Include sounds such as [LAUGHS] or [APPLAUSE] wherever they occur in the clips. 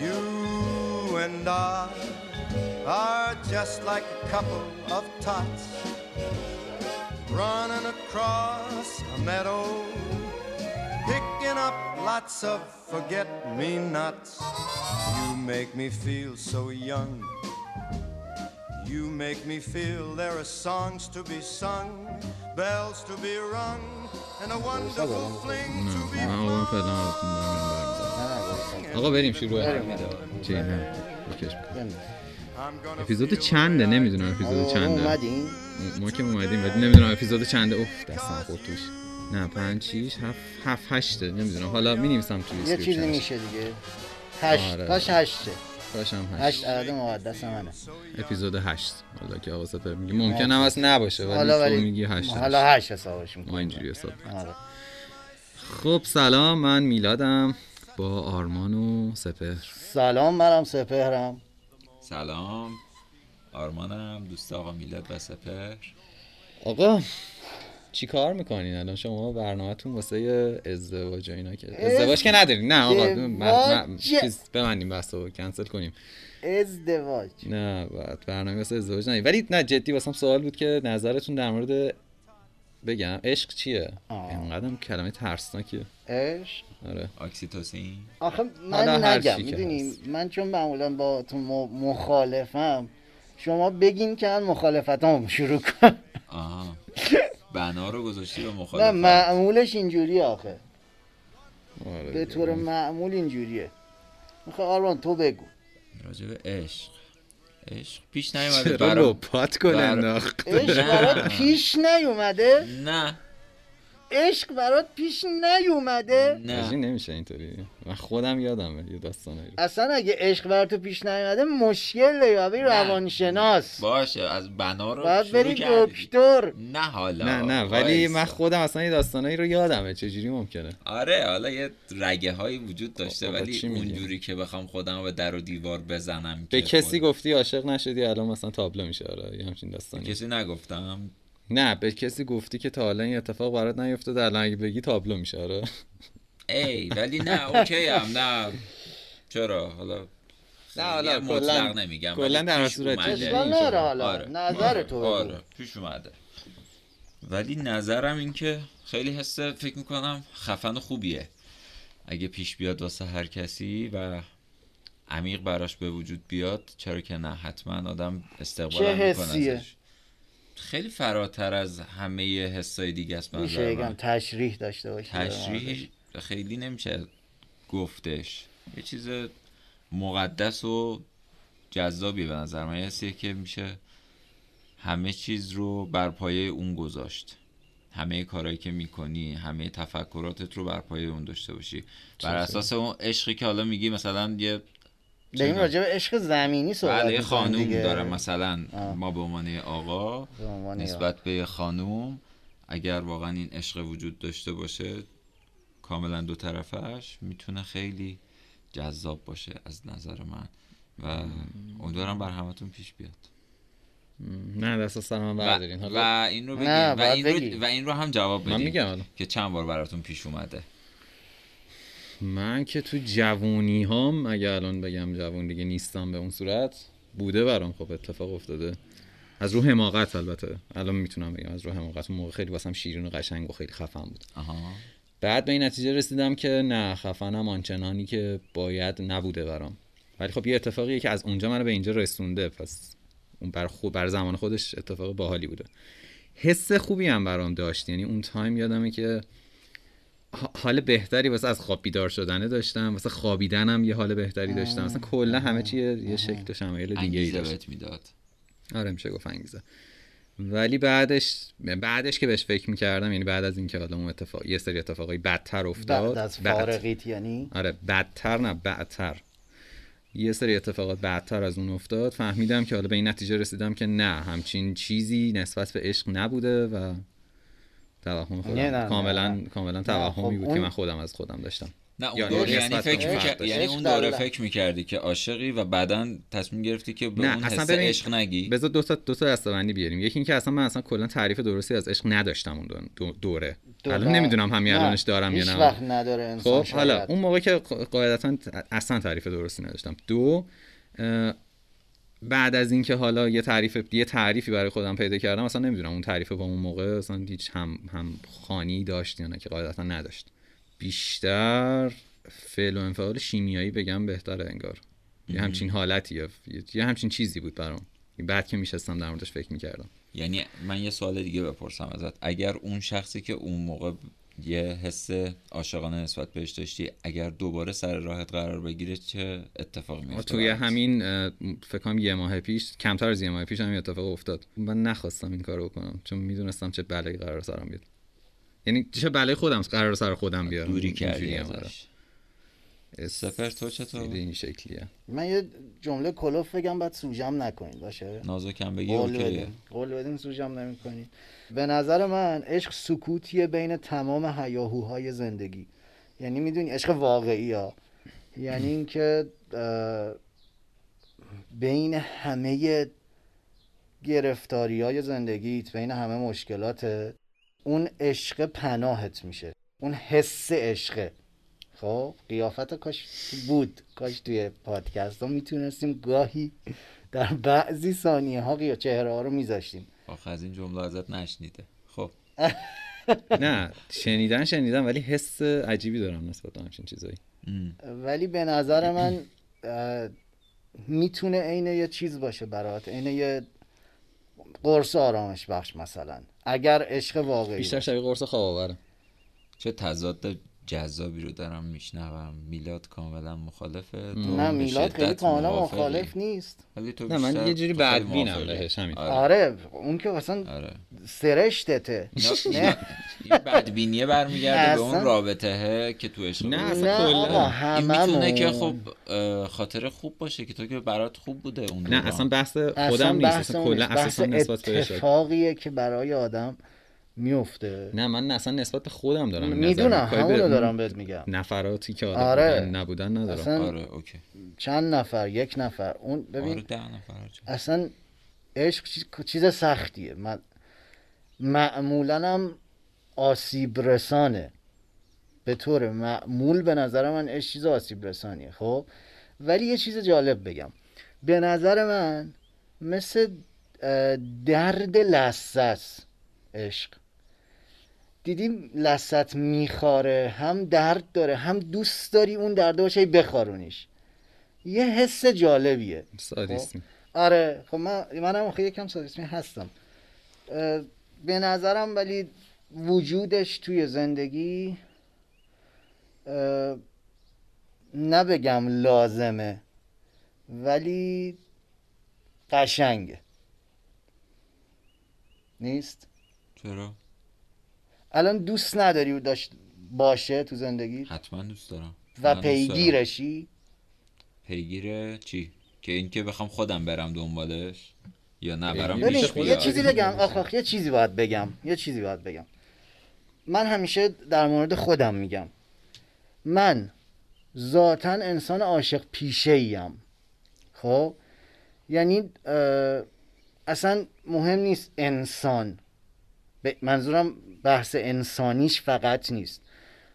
You and I are just like a couple of tots running across a meadow, picking up lots of forget me nots. You make me feel so young. You make me feel there are songs to be sung, bells to be rung, and a wonderful fling to be نه آقا بریم شروع چی نه اپیزود چنده نمی‌دونم اپیزود چنده ما که اومدیم ولی نمی‌دونم اپیزود چنده اوف دستم خورد توش نه پنج شیش هفت هفت هشته نمی‌دونم حالا می نویسم توی یه چیزی. میشه دیگه هشت آره. هشته باشم هشت. هشت عدد مقدس منه. اپیزود هشت. حالا که آقا سپر میگه. ممکن هم هست نباشه ولی حالا تو ولی میگی هشت حالا هشت حسابش ما می‌کنم اینجوری حساب آره. خب سلام من میلادم با آرمان و سپر. سلام منم سپهرم سلام آرمانم دوست آقا میلاد و سپر. آقا چی کار می‌کنین الان؟ شما برنامهتون واسه ازدواج و اینا که ازدواج که ندارین. نه آقا م- م-. چیز ببندیم بحث رو کنسل کنیم. ازدواج. نه بعد برنامه واسه ازدواج نه ولی نه جدی واسم سوال بود که نظرتون در مورد بگم عشق چیه؟ آه. اینقدر کلمه ترسناکیه. عشق؟ آره. اکسیتوسین آخه من نگم چی که می‌دونی؟ هست. من چون معمولا با تو مخالفم شما بگین که من مخالفتام شروع کنم. آها. [LAUGHS] بنا رو گذاشتی به نه مخالفت معمولش اینجوری آخه. آره به طور معمول اینجوریه. می‌خوای آرمان تو بگو. راجع به عشق. عشق پیش نیومده چرا برا لپات کن برا- انداخت؟ عشق برات پیش نیومده؟ نه. عشق برات پیش نیومده. نه. این نمیشه اینطوری. من خودم یادمه یه داستانایی رو. اصلا اگه عشق برات پیش نیومده مشکل باید بری روانشناس. باشه از بنا رو باید بری. دکتر. نه حالا. نه نه ولی. من خودم اصلا یه داستانایی رو یادمه. چجوری ممکنه؟ آره حالا یه رگه هایی وجود داشته بابا، ولی؟ اونجوری که بخوام خودم به در و دیوار بزنم به کسی خود- گفتی عاشق نشدی الان مثلا تابلو میشه. آره یه همچین داستانی. کسی نگفتم. نه به کسی گفتی که تا حالا این اتفاق برات نیفتاده الان اگه بگی تابلو میشه آره ای ولی نه اوکی هم نه چرا حالا نه، حالا کلاً- نمیگم کلاً در صورت. اشکال. نداره حالا آره. نظر آره. تو آره پیش اومده ولی نظرم این که خیلی حس فکر می‌کنم خفن و خوبیه اگه پیش بیاد واسه هر کسی و عمیق براش به وجود بیاد چرا که نه حتما آدم استقبال می‌کنه حسیه؟ ازش. خیلی فراتر از همه حسای دیگه است میشه بگم من. تشریح داشته باشی تشریح خیلی نمیشه گفتش. یه چیز مقدس و جذابی به نظر من. حسیه که میشه همه چیز رو بر پایه اون گذاشت. همه کارهایی که می‌کنی همه تفکراتت رو بر پایه اون داشته باشی. بر اساس اون عشقی که حالا میگی مثلا یه داریم راجع به عشق زمینی صحبت بله خانوم دیگه. داره مثلا آه. ما به عنوان آقا به عنوان یه نسبت به یه خانوم اگر واقعا این عشق وجود داشته باشه کاملا دو طرفش می‌تونه خیلی جذاب باشه از نظر من. و امیدوارم بر همتون پیش بیاد. نه دست از من و, بردارین. و حالا این رو بگیم. و این. رو, و این رو هم جواب بدیم من میگم الان. که چند بار براتون پیش اومده. من که تو جوونی هام اگه الان بگم جوون دیگه نیستم به اون صورت بوده برام خب اتفاق افتاده. از رو حماقت البته. الان می‌تونم بگم از رو حماقت. اون موقع خیلی واسم شیرین و قشنگ و خیلی خفن بود. آها. بعد به این نتیجه رسیدم که نه خفنم آنچنانی که باید نبوده برام. ولی خب یه اتفاقیه که از اونجا منو به اینجا رسونده. پس اون بر خود بر زمان خودش اتفاق باحالی بوده. حس خوبی هم برام داشت. یعنی اون تایم یادمه که حال بهتری واسه از خواب بیدار شدنه داشتم واسه خوابیدنم یه حال بهتری داشتم. مثلا کلا همه چی یه شکل و شمایل دیگه ای داشت. می‌داد. آره میشه گفت انگیزه. ولی بعدش بعدش که بهش فکر می‌کردم یعنی بعد از اینکه حالا اون اتفاق یه سری اتفاقای بدتر افتاد. بعد از بعد- فارغیت یعنی؟ آره بدتر نه بدتر یه سری اتفاقات بعدتر از اون افتاد. فهمیدم که حالا به این نتیجه رسیدم که نه همچین چیزی نسبت به عشق نبوده و توهم خودم کاملا. کاملا خب توهمی بود اون- که من خودم از خودم داشتم نه اون یعنی به فکر داشتم. یعنی اون دوره فکر می‌کردی که عاشقی و بعدا تصمیم گرفتی که به نه اون اصلا عشق نگی بذار دو تا دو تا دستبندی بیاریم یکی اینکه اصلا من اصلا کلا تعریف درستی از عشق نداشتم اون دو- دوره. الان نمی‌دونم همین الانش دارم یا نه وقت نداره انسان خب حالا. اون موقع که قاعدتا اصلا تعریف درستی نداشتم دو بعد از اینکه حالا یه تعریف یه تعریفی برای خودم پیدا کردم اصلا نمی‌دونم اون تعریف با اون موقع اصلا هیچ هم هم خانی داشت یا نه که قاعدتا نداشت. بیشتر فعل و انفعال شیمیایی بگم بهتره انگار. یه همچین حالتی یه, یه همچین چیزی بود برام. بعد که میشستم در موردش فکر می‌کردم. یعنی من یه سوال دیگه بپرسم ازت. اگر اون شخصی که اون موقع یه حس عاشقانه نسبت بهش داشتی. اگر دوباره سر راهت قرار بگیره چه اتفاقی میفته توی؟ همین فکر کنم یه ماه پیش کمتر از یه ماه پیش همین اتفاق افتاد. من نخواستم این کارو بکنم چون می‌دونستم چه بلایی قرار سرم بیاد. یعنی چه بلای خودم قرار سر خودم بیارم. دوری کردی. ازش سپر تو چطور این شکلیه. من یه جمله کلوف بگم بعد سوجم نکنید باشه؟ نازکم بگی قول اوکیه بدین. قول بدین سوجم نمی‌کنید به نظر من عشق سکوتیه بین تمام هیاهوهای زندگی. یعنی می‌دونی عشق واقعی ها. یعنی اینکه بین همه گرفتاری های زندگیت بین همه مشکلات اون عشق پناهت میشه. اون حس عشقه خب قیافت کاش بود. کاش توی پادکست ها می‌تونستیم گاهی در بعضی ثانیه ها قیا چهره ها رو میذاشتیم. آخه از این جمله ازت نشنیده. خب. [LAUGHS] نه شنیدن شنیدن ولی حس عجیبی دارم نسبت به همچین چیزایی. ولی به نظر من می‌تونه عین یه چیز باشه برات. عین یه قرص آرامش بخش مثلا. اگر عشق واقعی بیشتر. شبیه قرص خواب آوره چه تضاد جذابی رو دارم میشنوم میلاد کاملا مخالفه تو نه میلاد خیلی کاملا. مخالف نیست ولی تو نه من یه جوری بدبینم. بهش همین آره. آره اون که اصلا آره سرشتته نه. این بدبینیه برمیگرده به اون. رابطه که تو عشق نه،. اصلا نه کلا. می‌تونه که خب خاطر خوب باشه که تو که برات خوب بوده اون نه. اصلا بحث خودم نیست اصلا کلا اساسا نسبت بهش اتفاقیه که برای آدم میفته. نه من اصلا نسبت به خودم دارم می‌دونم همونو دارم بهت میگم. نفراتی که حالا آره. بودن نبودن ندارم. اصلا آره اوکی. چند نفر؟ یک نفر. اون ببین آره ده نفر هرچی. اصلا عشق چیز, سختیه. من معمولا هم آسیب رسانه به طور معمول به نظر من عشق چیز آسیب رسانیه خب؟ ولی یه چیز جالب بگم. به نظر من مثل درد است عشق. دیدی لثت میخاره هم درد داره هم دوست داری اون درد باشه بخارونیش. یه حس جالبیه. سادیسم. آره خب من منم آخه یکم سادیسمی هستم. به نظرم ولی وجودش توی زندگی نبگم لازمه ولی قشنگه. نیست؟ چرا؟ الان دوست نداری او داشت باشه تو زندگی؟ حتما دوست دارم. و. پیگیرشی؟ پیگیر چی؟ که این که بخوام خودم برم دنبالش؟ یا ببین پیش یه چیزی بگم. آخ آخ یه چیزی باید بگم. یه چیزی باید بگم. من همیشه در مورد خودم میگم. من ذاتا انسان عاشق پیشه ایم خب؟ یعنی اصلا مهم نیست انسان. به- منظورم بحث انسانیش فقط نیست.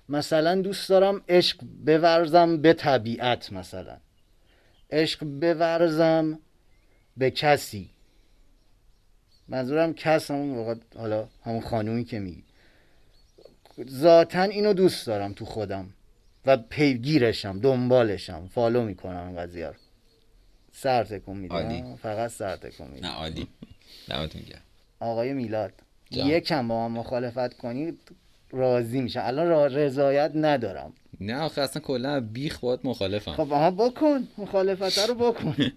مثلا دوست دارم عشق بورزم به طبیعت مثلا. عشق بورزم به کسی. منظورم کس همون موقع حالا همون خانومی که میگی. ذاتا اینو دوست دارم تو خودم و پیگیرشم دنبالشم. فالو می‌کنم این قضیه رو. سر تکون. میدم فقط سر تکون میدم نه عالی دمتون گرم. آقای میلاد. یکم با من مخالفت کنی راضی میشم. الان را رضایت ندارم. نه آخه اصلا کلا بیخ باید مخالفم. خب آها بکن. مخالفت رو بکن. [LAUGHS]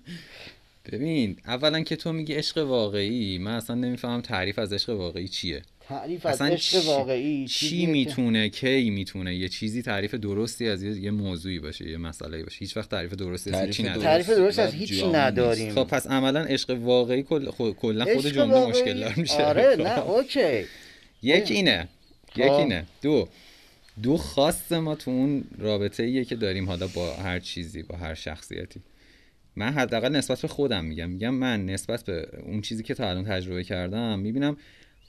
ببین اولا که تو میگی عشق واقعی من اصلا نمی‌فهمم تعریف از عشق واقعی چیه. تعریف از اصلا عشق چی- واقعی چی می‌تونه کی می‌تونه؟ یه چیزی تعریف درستی از یه, موضوعی باشه یه مسئله باشه. هیچ وقت تعریف درستی از تعریف چی نداره تعریف درست از هیچی نداریم. خب پس عملا عشق واقعی کلا خود جمله واقعی- مشکل دار میشه. آره [LAUGHS] خب. نه اوکی. یک اینه یک خب. اینه. دو دو خاص ما تو اون رابطه ایه که داریم حالا با هر چیزی با هر شخصیتی. من حداقل نسبت به خودم میگم. میگم من نسبت به اون چیزی که تا الان تجربه کردم می‌بینم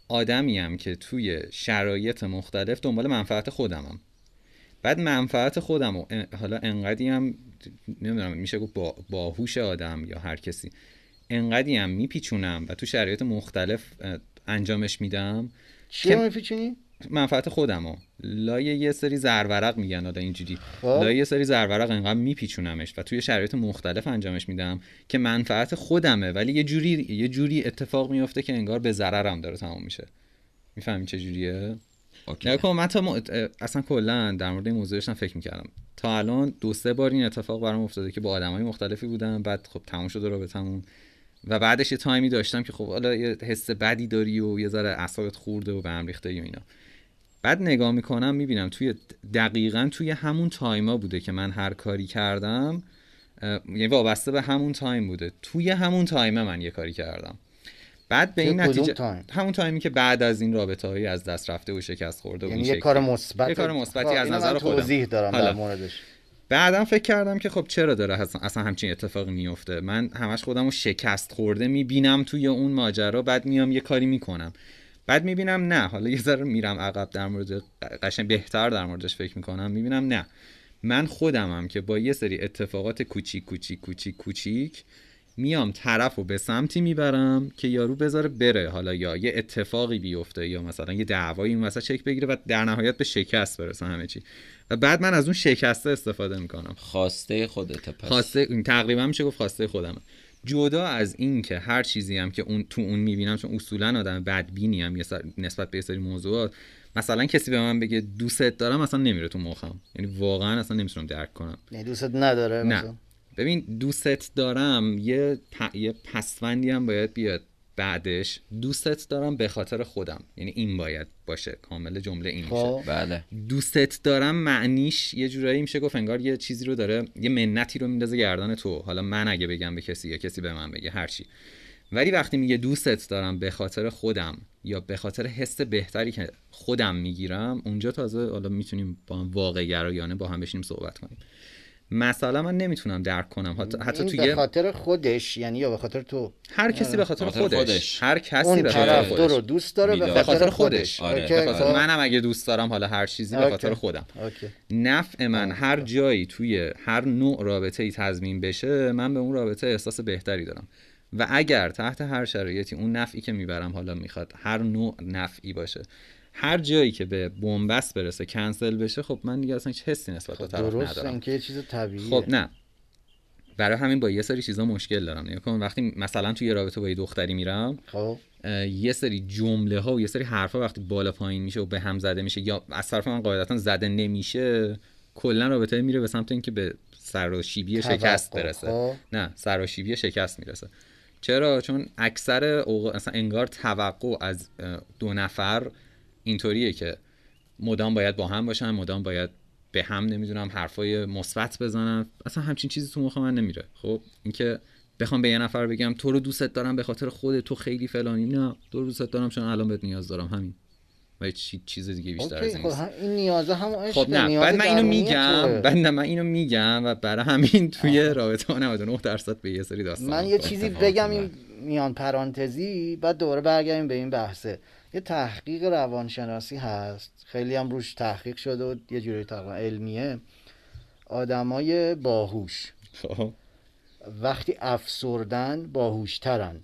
آدمیم که توی شرایط مختلف دنبال منفعت خودمم بعد منفعت خودم و حالا انقدی هم نمی‌دونم میشه گفت با باهوش آدم یا هر کسی انقدی هم میپیچونم و تو شرایط مختلف انجامش میدم چی که- میپیچونی؟ منفعت خودمو. لای یه سری زرورق میگن حالا اینجوری. خب. لای یه سری زرورق انقدر میپیچونمش و توی شرایط مختلف انجامش میدم که منفعت خودمه. ولی یه جوری یه جوری اتفاق میفته که انگار به ضررم داره تمام میشه. می‌فهمی چه جوریه؟ اوکی. نگاه من تا م... اصلا کلا در مورد این موضوع داشتم فکر می‌کردم. تا الان دو سه بار این اتفاق برام افتاده که با آدمای مختلفی بودم بعد خب تموم شده رابطمون و بعدش یه time ی داشتم که خب حالا یه حس بدی داری و یه ذره اعصابت خورده و به هم ریخته و اینا. بعد نگاه می‌کنم می‌بینم توی دقیقا توی همون time ا بوده که من هر کاری کردم یعنی وابسته به همون time بوده توی همون time ه من یه کاری کردم بعد به این نتیجه time؟ همون time ی که بعد از این رابطه هایی از دست رفته و شکست خورده و یعنی این یه. کار مثبت یه کار مثبتی خب، از نظر خودم. توضیح دارم در حالا. موردش بعدم فکر کردم که خب چرا داره اصلا, اصلا همچین اتفاقی میفته من همش خودم رو شکست خورده می‌بینم توی اون ماجرا بعد میام یه کاری می‌کنم بعد می‌بینم نه. حالا یه ذره میرم عقب در مورد قشنگ بهتر در موردش فکر می‌کنم. می‌بینم نه. من خودمم که با یه سری اتفاقات کوچیک کوچیک کوچیک کوچیک میام طرف رو به سمتی می‌برم که یارو بذاره بره. حالا یا یه اتفاقی بیفته یا مثلا یه دعوایی این وسط شکل بگیره و در نهایت به شکست برسه همه چی. و بعد من از اون شکسته استفاده می‌کنم. خواسته خودت پس. خواسته تقریبا میشه گفت خواسته خودمه. جدا از این که هر چیزی هم که اون تو اون می‌بینم چون اصولا آدم بدبینی هم نسبت به سری موضوعات مثلا کسی به من بگه دوستت دارم اصلا نمیره تو مخم یعنی واقعا اصلا نمی‌تونم درک کنم نه دوستت نداره نه. مثلا؟ ببین دوستت دارم یه پ... یه پسوندی هم باید بیاد بعدش دوستت دارم به خاطر خودم. یعنی این باید باشه. کامل جمله این میشه. خب. بله. دوستت دارم معنیش یه جورایی میشه گفت انگار یه چیزی رو داره یه منتی رو میندازه گردن تو. حالا من اگه بگم به کسی یا کسی به من بگه هر چی. ولی وقتی میگه دوستت دارم به خاطر خودم یا به خاطر حس بهتری که خودم می‌گیرم اونجا تازه حالا می‌تونیم با هم واقع گرایانه با هم بشینیم صحبت کنیم. مثلا من نمی‌تونم درک کنم حتی, حتی این توی به خاطر خودش یعنی یا به خاطر تو هر کسی به خاطر خودش. خودش. هر کسی اون به خاطر خودش رو دوست داره به. خاطر, خودش خودش. آره. خب. منم اگه دوست دارم حالا هر چیزی به. خاطر خودم اوکی. نفع من هر جایی توی هر نوع رابطه ای تضمین بشه من به اون رابطه احساس بهتری دارم و اگر تحت هر شرایطی اون نفعی که می‌برم حالا می‌خواد هر نوع نفعی باشه هر جایی که به بنبست برسه کنسل بشه خب من دیگه اصلا هیچ حسی نسبت به طرف درست ندارم. اینکه یه چیز طبیعیه. خب نه. برای همین با یه سری چیزا مشکل دارم. نگاه کن وقتی مثلا توی یه رابطه با یه دختری میرم خب. یه سری جمله ها و یه سری حرف ها وقتی بالا پایین میشه و به هم زده میشه یا از طرف من قاعدتا زده نمیشه کلا رابطه میره به سمت اینکه به سراشیبی شکست. برسه. خب. نه سراشیبی شکست می‌رسه. چرا؟ چون اکثر اوقات اصلا انگار توقع از دو نفر اینطوریه که مدام باید با هم باشن مدام باید به هم نمی‌دونم حرفای مثبت بزنن. اصلا همچین چیزی تو مخ من نمیره. خب اینکه بخوام به یه نفر بگم تو رو دوستت دارم به خاطر خودت تو خیلی فلانی. نه تو رو دوستت دارم چون الان بهت نیاز دارم. همین. و هیچ چیز دیگه بیشتر از این خب نیست. این نیازه هم عشق خب نه نیاز بعد من اینو میگم. بعد نه من اینو میگم و برای همین توی رابطه ها 99 درصد به یه سری داستان من یه چیزی بگم. این میان پرانتزی بعد دوباره برگردیم به این بحثه. یه تحقیق روانشناسی هست خیلی هم روش تحقیق شده و یه جوری تقریبا علمیه آدمای باهوش خب وقتی افسردن باهوشترن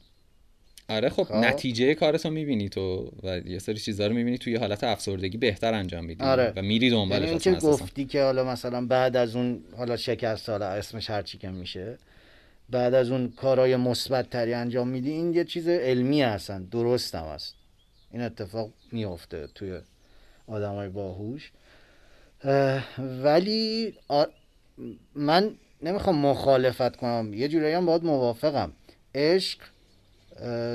آره خب خب. نتیجه کارتو می‌بینی تو و یه سری چیزا رو می‌بینی توی حالت افسردگی بهتر انجام میدی آره. و میری دنبالش این که. گفتی که حالا مثلا بعد از اون حالا شکست حالا اسمش هرچی که میشه بعد از اون کارهای مثبت تری انجام میدی این یه چیز علمی هستن درست هم هست این اتفاق میفته توی آدمای باهوش. اه، ولی من نمی‌خوام مخالفت کنم. یه جورایی هم باید موافقم. عشق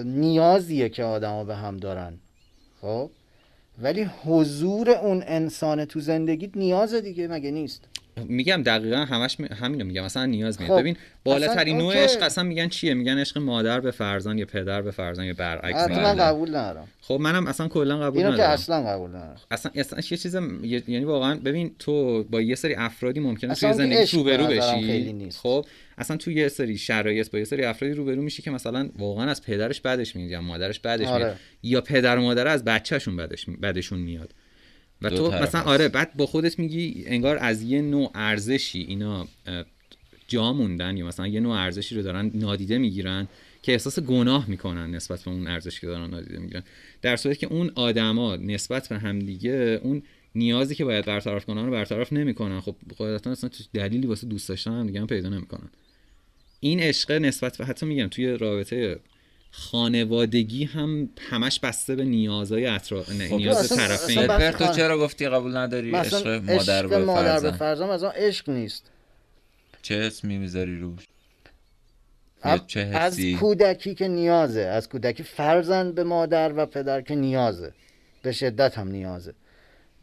نیازیه که آدما به هم دارن. خب؟ ولی حضور اون انسان تو زندگیت نیاز دیگه مگه نیست؟ میگم دقیقا همش می... همینو میگم مثلا نیاز میاد خب، ببین بالاترین اصلا نوع. عشق اصلا میگن چیه میگن عشق مادر به فرزند یا پدر به فرزند یا برعکس میگن. من قبول ندارم خب منم اصلا کلا قبول اینو که ندارم اصلا قبول ندارم اصلا اصلا یه چیز یعنی واقعا ببین تو با یه سری افرادی ممکنه اصلا توی که زندگی روبرو بشی. خب اصلا تو یه سری شرایط با یه سری افرادی روبرو میشی که مثلا واقعا از پدرش بدش میاد یا مادرش بدش آره. میاد یا پدر و مادر از بچهشون بدش بدشون میاد و تو مثلا هست. آره بعد با خودت میگی انگار از یه نوع ارزشی اینا جا موندن یا مثلا یه نوع ارزشی رو دارن نادیده می‌گیرن که احساس گناه می‌کنن نسبت به اون ارزشی که دارن نادیده می‌گیرن. در صورتی که اون آدما نسبت به همدیگه اون نیازی که باید برطرف کنن رو برطرف نمی‌کنن. خب قاعدتا اصلا دلیلی واسه دوست داشتن هم دیگه هم پیدا نمی‌کنن. این عشق نسبت به حتی میگم توی رابطه خانوادگی هم همش بسته به نیازهای اطراف نه، خب، نیاز طرفین. تو چرا گفتی قبول نداری عشق مادر به مادر به از آن عشق نیست. چه اسمی می‌ذاری روش؟ چه از کودکی که نیازه از کودکی فرزند به مادر و پدر که نیازه. به شدت هم نیازه.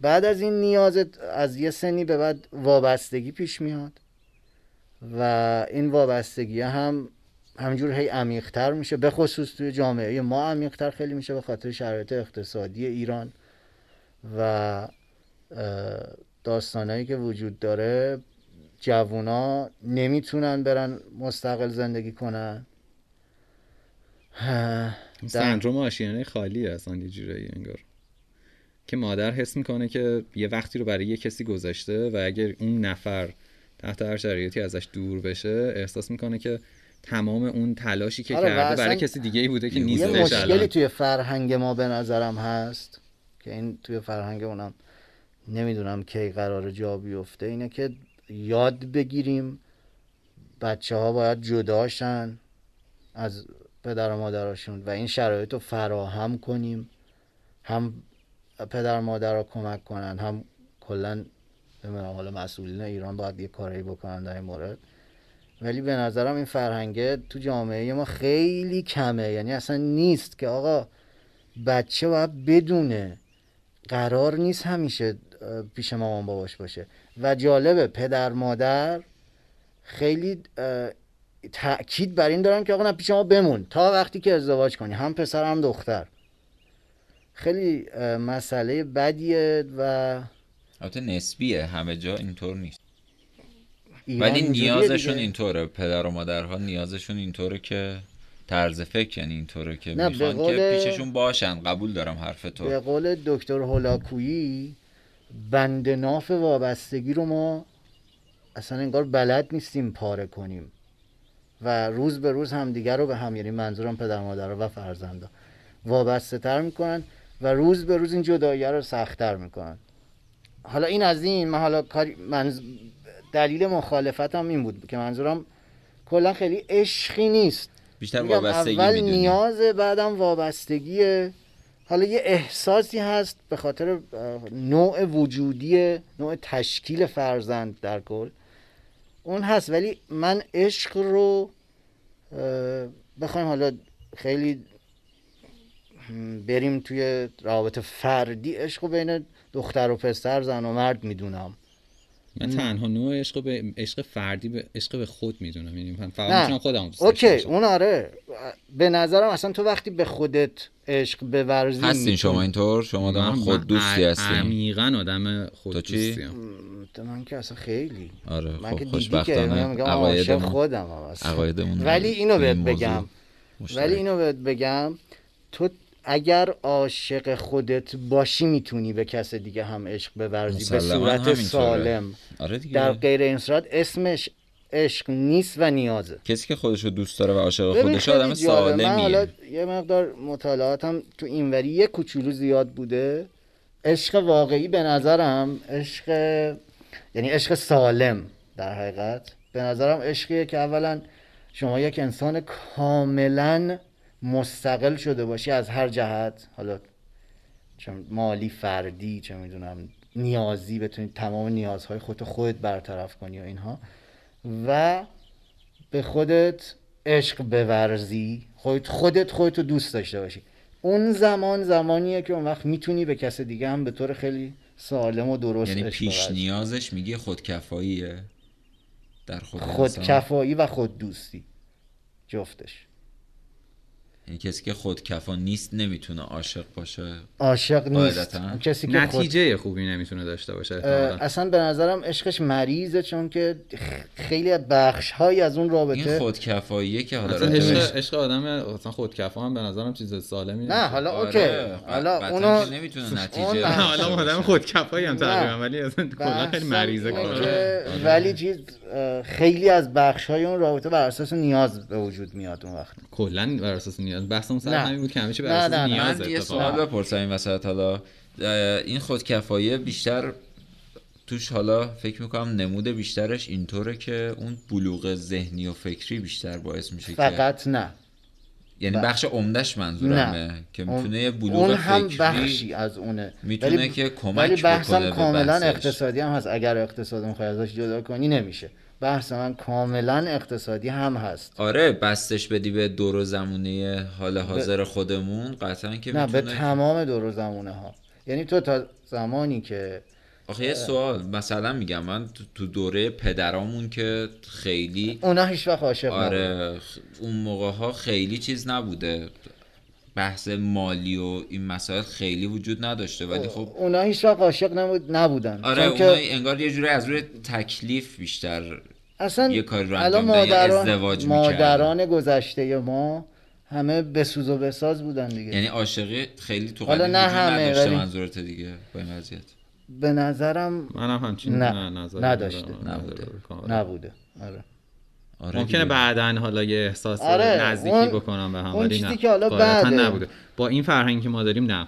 بعد از این نیاز از یه سنی به بعد وابستگی پیش میاد. و این وابستگی هم همجور هی عمیقتر میشه به خصوص توی جامعه ما عمیقتر خیلی میشه به خاطر شرایط اقتصادی ایران و داستانهایی که وجود داره. جوونا نمی‌تونن برن مستقل زندگی کنن. سندروم آشیانه خالیه اصلا یه جورایی انگار. که مادر حس می‌کنه که یه وقتی رو برای یه کسی گذاشته و اگر اون نفر تحت هر شرایطی ازش دور بشه احساس می‌کنه که تمام اون تلاشی که آره، کرده برای کسی دیگه ای بوده که یه یه مشکلی الان. توی فرهنگ ما به نظرم هست که این توی فرهنگ اونم نمی‌دونم کی قرار جا بیفته اینه که یاد بگیریم بچه ها باید جداشن از پدر و مادرشون و این شرایط رو فراهم کنیم هم پدر و مادر رو کمک کنن هم کلا نمی‌دونم حالا مسئولین ایران باید یه کاری بکنن در این مورد. ولی به نظرم این فرهنگه تو جامعه ما خیلی کمه. یعنی اصلا نیست که آقا بچه باید بدونه. قرار نیست همیشه پیش مامان باباش باشه. و جالبه پدر مادر خیلی تاکید بر این دارن که آقا نه پیش ما بمون. تا وقتی که ازدواج کنی. هم پسر هم دختر. خیلی مسئله بدیه و البته نسبیه. همه جا اینطور نیست. ولی نیازشون. اینطوره. پدر و مادرها نیازشون اینطوره که طرز فکر یعنی اینطوره که نه، به می‌خوان قول- که پیششون باشن. قبول دارم حرف به تو قول دکتر هولاکویی بند ناف وابستگی رو ما اصلا انگار بلد نیستیم پاره کنیم و روز به روز همدیگر رو به هم یعنی منظورم پدر مادر و فرزندا وابسته تر می‌کنن و روز به روز این جدایی رو سختتر می‌کنن. حالا این از این من حالا کاری منز... دلیل مخالفتم این بود که منظورم کلا خیلی عشقی نیست. بیشتر وابستگی اول می‌دونی. نیازه بعدم وابستگیه حالا یه احساسی هست به خاطر نوع وجودی نوع تشکیل فرزند در کل. اون هست ولی من عشق رو بخوایم حالا خیلی بریم توی روابط فردی. عشق رو بین دختر و پسر زن و مرد می‌دونم. من تنها نوع عشق به عشق فردی به عشق به خود می‌دونم یعنی من فقط. می‌تونم خودم دوست اوکی باشم. اون آره به نظرم اصلا تو وقتی به خودت عشق بورزی هستین شما اینطور شما آدم من- خود دوستی من هستین عمیقا آدم خود تو چی؟ من که اصلا خیلی آره من خب که دیدی که خوشبختانه عقایدمون خودم. عقایدمون ولی اینو بهت بگم. ولی اینو بهت بگم تو اگر عاشق خودت باشی می‌تونی به کس دیگه هم عشق بورزی به صورت. سالم. آره دیگه. در غیر این صورت اسمش عشق نیست و نیازه. کسی که خودشو دوست داره و عاشق خودش آدم جالبه. من حالا سالمیه یه مقدار مطالعاتم تو اینوری یه کوچولو زیاد بوده. عشق واقعی به نظرم عشق یعنی عشق سالم در حقیقت. به نظرم عشقیه که اولا شما یک انسان کاملا مستقل شده باشی از هر جهت حالا چه مالی فردی چه می‌دونم نیازی بتونی تمام نیازهای خودت خودت برطرف کنی و اینها و به خودت عشق بورزی خودت خودت خودتو دوست داشته باشی اون زمان زمانیه که اون وقت می‌تونی به کس دیگه هم به طور خیلی سالم و درست یعنی پیش بورزی. نیازش میگه خودکفاییه در خود. خودکفایی و خود دوستی جفتش یعنی کسی که خودکفا نیست نمی‌تونه عاشق باشه عاشق نیست کسی که خود... نتیجه خوبی نمی‌تونه داشته باشه. اصلا به نظرم عشقش مریضه چون که خیلی بخش های از اون این رابطه خودکفاییه که حالا اصلا عشق عشق آدم اصلا خودکفا هم به نظرم چیز سالمی نه حالا آره، اوکی حالا اونو نمی‌تونه نتیجه حالا آدم. خودکفایی هم. تقریبا ولی اصلا کلا خیلی مریضه آره. ولی چیز خیلی از بخش های اون رابطه بر اساس نیاز به وجود میاد اون وقت کلا بر اساس نیاز بحثمون سر. همین بود که همیشه بر اساس نه، نه. نیاز من یه اتفاقا. سوال بپرسم این وسط حالا این خودکفایی بیشتر توش حالا فکر می‌کنم نمود بیشترش اینطوره که اون بلوغ ذهنی و فکری بیشتر باعث میشه که فقط نه یعنی ب- بخش عمدش منظورمه نه. که می‌تونه یه بلوغ اون هم فکری بخشی از اونه می‌تونه ولی- که کمک ولی بحثم کاملا. اقتصادی هم هست اگر اقتصاد می‌خوای ازش جدا کنی نمیشه بحث من کاملا اقتصادی هم هست. آره بستش بدی به دور و زمونه حال حاضر خودمون قطعا که نه به تمام دور و زمونه ها یعنی تو تا زمانی که آخه یه سوال مثلا میگم من تو- دوره پدرامون که خیلی اونا هیچ وقت عاشق. آره اون موقع ها خیلی چیز نبوده. بحث مالی و این مسائل خیلی وجود نداشته ولی خب اونا هیچ وقت عاشق نبود نبودن. آره اونا انگار یه جوری از روی تکلیف بیشتر اصلا یه کاری رو الان مادران ازدواج مادران گذشته ما همه بسوز و بساز بودن دیگه یعنی عاشقی خیلی تو حالا قدیم نه همه، نداشته ولی- منظورت دیگه با این وضعیت به نظرم منم همچین نه، نه نظری نداشته. نبوده. کاملا. نبوده آره آره ممکنه. بعدا حالا یه احساس آره، نزدیکی اون- بکنم به هم اون چیزی نه که حالا بعده. نبوده با این فرهنگی که ما داریم نه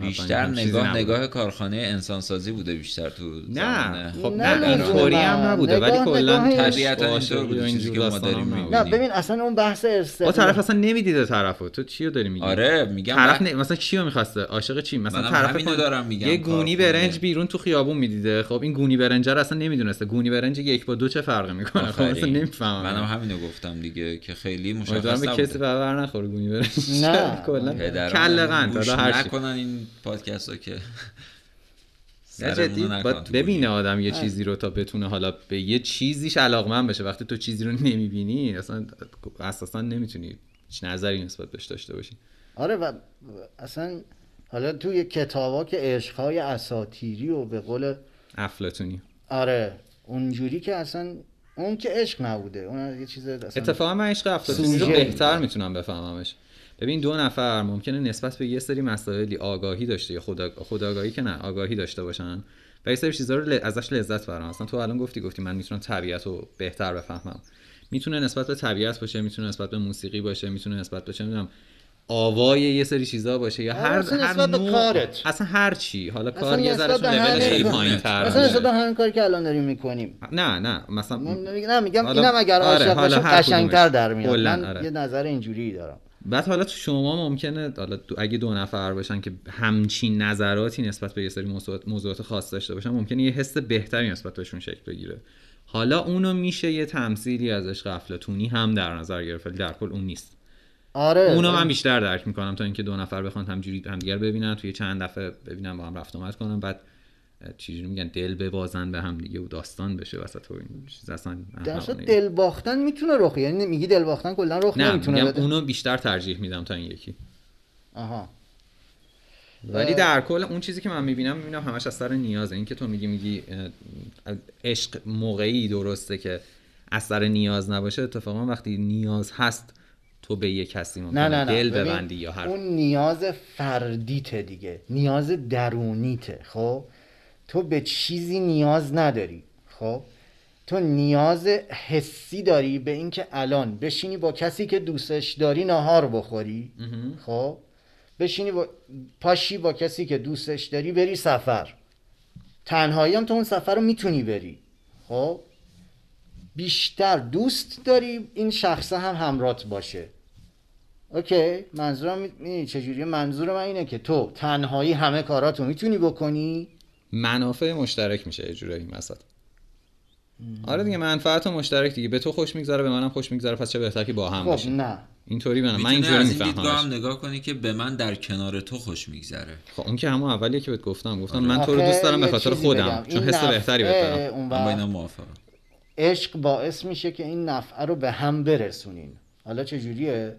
بیشتر نگاه نبوده. نگاه کارخانه انسانسازی بوده بیشتر تو نه. خب نه نه اینطوری. هم نبوده ولی کلا طبیعتاً اینطور بوده، و چیزی که ما داریم. نه ببین اصلا اون بحث با استقلال طرف اصلا نمی‌دیده طرفو تو چی رو داری میگی آره میگم طرف. مثلا چی رو می‌خواسته عاشق چی مثلا طرف دارم میگم، یه گونی. برنج بیرون تو خیابون می‌دیده خب این گونی برنج رو اصلا نمی‌دونسته گونی برنج یک با دو چه فرقی می‌کنه خب. اصلا نمی‌فهمم منم همینو گفتم دیگه که خیلی مشخص به کسی بر نخوره گونی برنج نه. [LAUGHS] کلا گوش حالا هر چی. نکنن این پادکست ها که. نه باید ببینه آدم یه چیزی رو تا بتونه حالا به یه چیزیش علاقمند بشه. وقتی تو چیزی رو نمی‌بینی اصلا اساسا نمی‌تونی هیچ نظری نسبت بهش داشته باشی. آره و اصلا حالا توی کتابا که عشقهای اساتیری و به قول افلاتونی آره اونجوری که اصلا اون که عشق نبوده. اون یه چیز اصلا اتفاقا من عشق افلاطونی رو. بهتر می‌تونم بفهممش. ببین دو نفر ممکنه نسبت به یه سری مسائلی آگاهی داشته یا خدا خداگاهی که نه آگاهی داشته باشن و یه سری چیزا رو ل- ازش لذت برن اصلا تو الان گفتی گفتی من می‌تونم طبیعت رو بهتر بفهمم می‌تونه نسبت به طبیعت باشه می‌تونه نسبت به موسیقی باشه می‌تونه نسبت به چه می‌دونم آوای یه سری چیزا باشه یا آره، هر اصلا هر نوع کارت. اصلا هر چی حالا کار یه ذره لولش پایین‌تر مثلا. نسبت به همین کاری که الان داریم می‌کنیم نه نه مثلا نه میگم اینم اگر آره، عاشق هر قشنگتر. در میاد من آره. یه نظر اینجوری دارم بعد حالا تو شما ممکنه حالا اگه دو نفر باشن که همچین نظراتی نسبت به یه سری موضوعات, موضوعات خاص داشته باشن ممکنه یه حس بهتری نسبت بهشون شکل بگیره. حالا اونو میشه یه تمثیلی از عشق افلاطونی هم در نظر گرفت ولی در کل اون نیست. آره. اونو من بیشتر درک می‌کنم تا اینکه دو نفر بخوان همجوری همدیگر ببینن توی چند دفعه ببینن با هم رفت آمد کنن. بعد چجوری میگن دل ببازن به هم دیگه و داستان بشه وسط و این چیز. اصلا. دل باختن می‌تونه رخ یعنی میگی دل باختن کلا رخ نه نمی‌تونه بده. اونو بیشتر ترجیح میدم تا این یکی. آها. ولی در کل اون چیزی که من می‌بینم می‌بینم همش از سر نیازه. این که تو میگی میگی عشق موقعی درسته که از سر نیاز نباشه. اتفاقا وقتی نیاز هست تو به یه کسی نه نه نه. دل ببندی یا هر اون نیاز فردیته دیگه. نیاز درونیته خب؟ تو به چیزی نیاز نداری خب؟ تو نیاز حسی داری به اینکه الان بشینی با کسی که دوستش داری ناهار بخوری خب؟ بشینی با پاشی با کسی که دوستش داری بری سفر. تنهایی هم تو اون سفر رو می‌تونی بری خب؟ بیشتر دوست داری این شخصه هم همرات باشه. اوکی منظورم می‌دونی چجوریه؟ منظور من اینه که تو تنهایی همه کاراتو می‌تونی بکنی منافع مشترک میشه یه جورایی این وسط. آره دیگه منفعت و مشترک دیگه. به تو خوش میگذره به منم خوش میگذره پس چه بهتر که با هم خب باشیم؟ نه. اینطوری من می‌تونی اینجوری دیدگاه هم می‌فهمم نگاه کنی که به من در کنار تو خوش میگذره. خب اون که همون اولیه که بهت گفتم. گفتم آره. من تو رو دوست دارم به خاطر خودم. چون حس بهتری بهت دارم. اون من با اینا موافقم. عشق باعث میشه که این نفعه رو به هم برسونین. حالا چه جوریه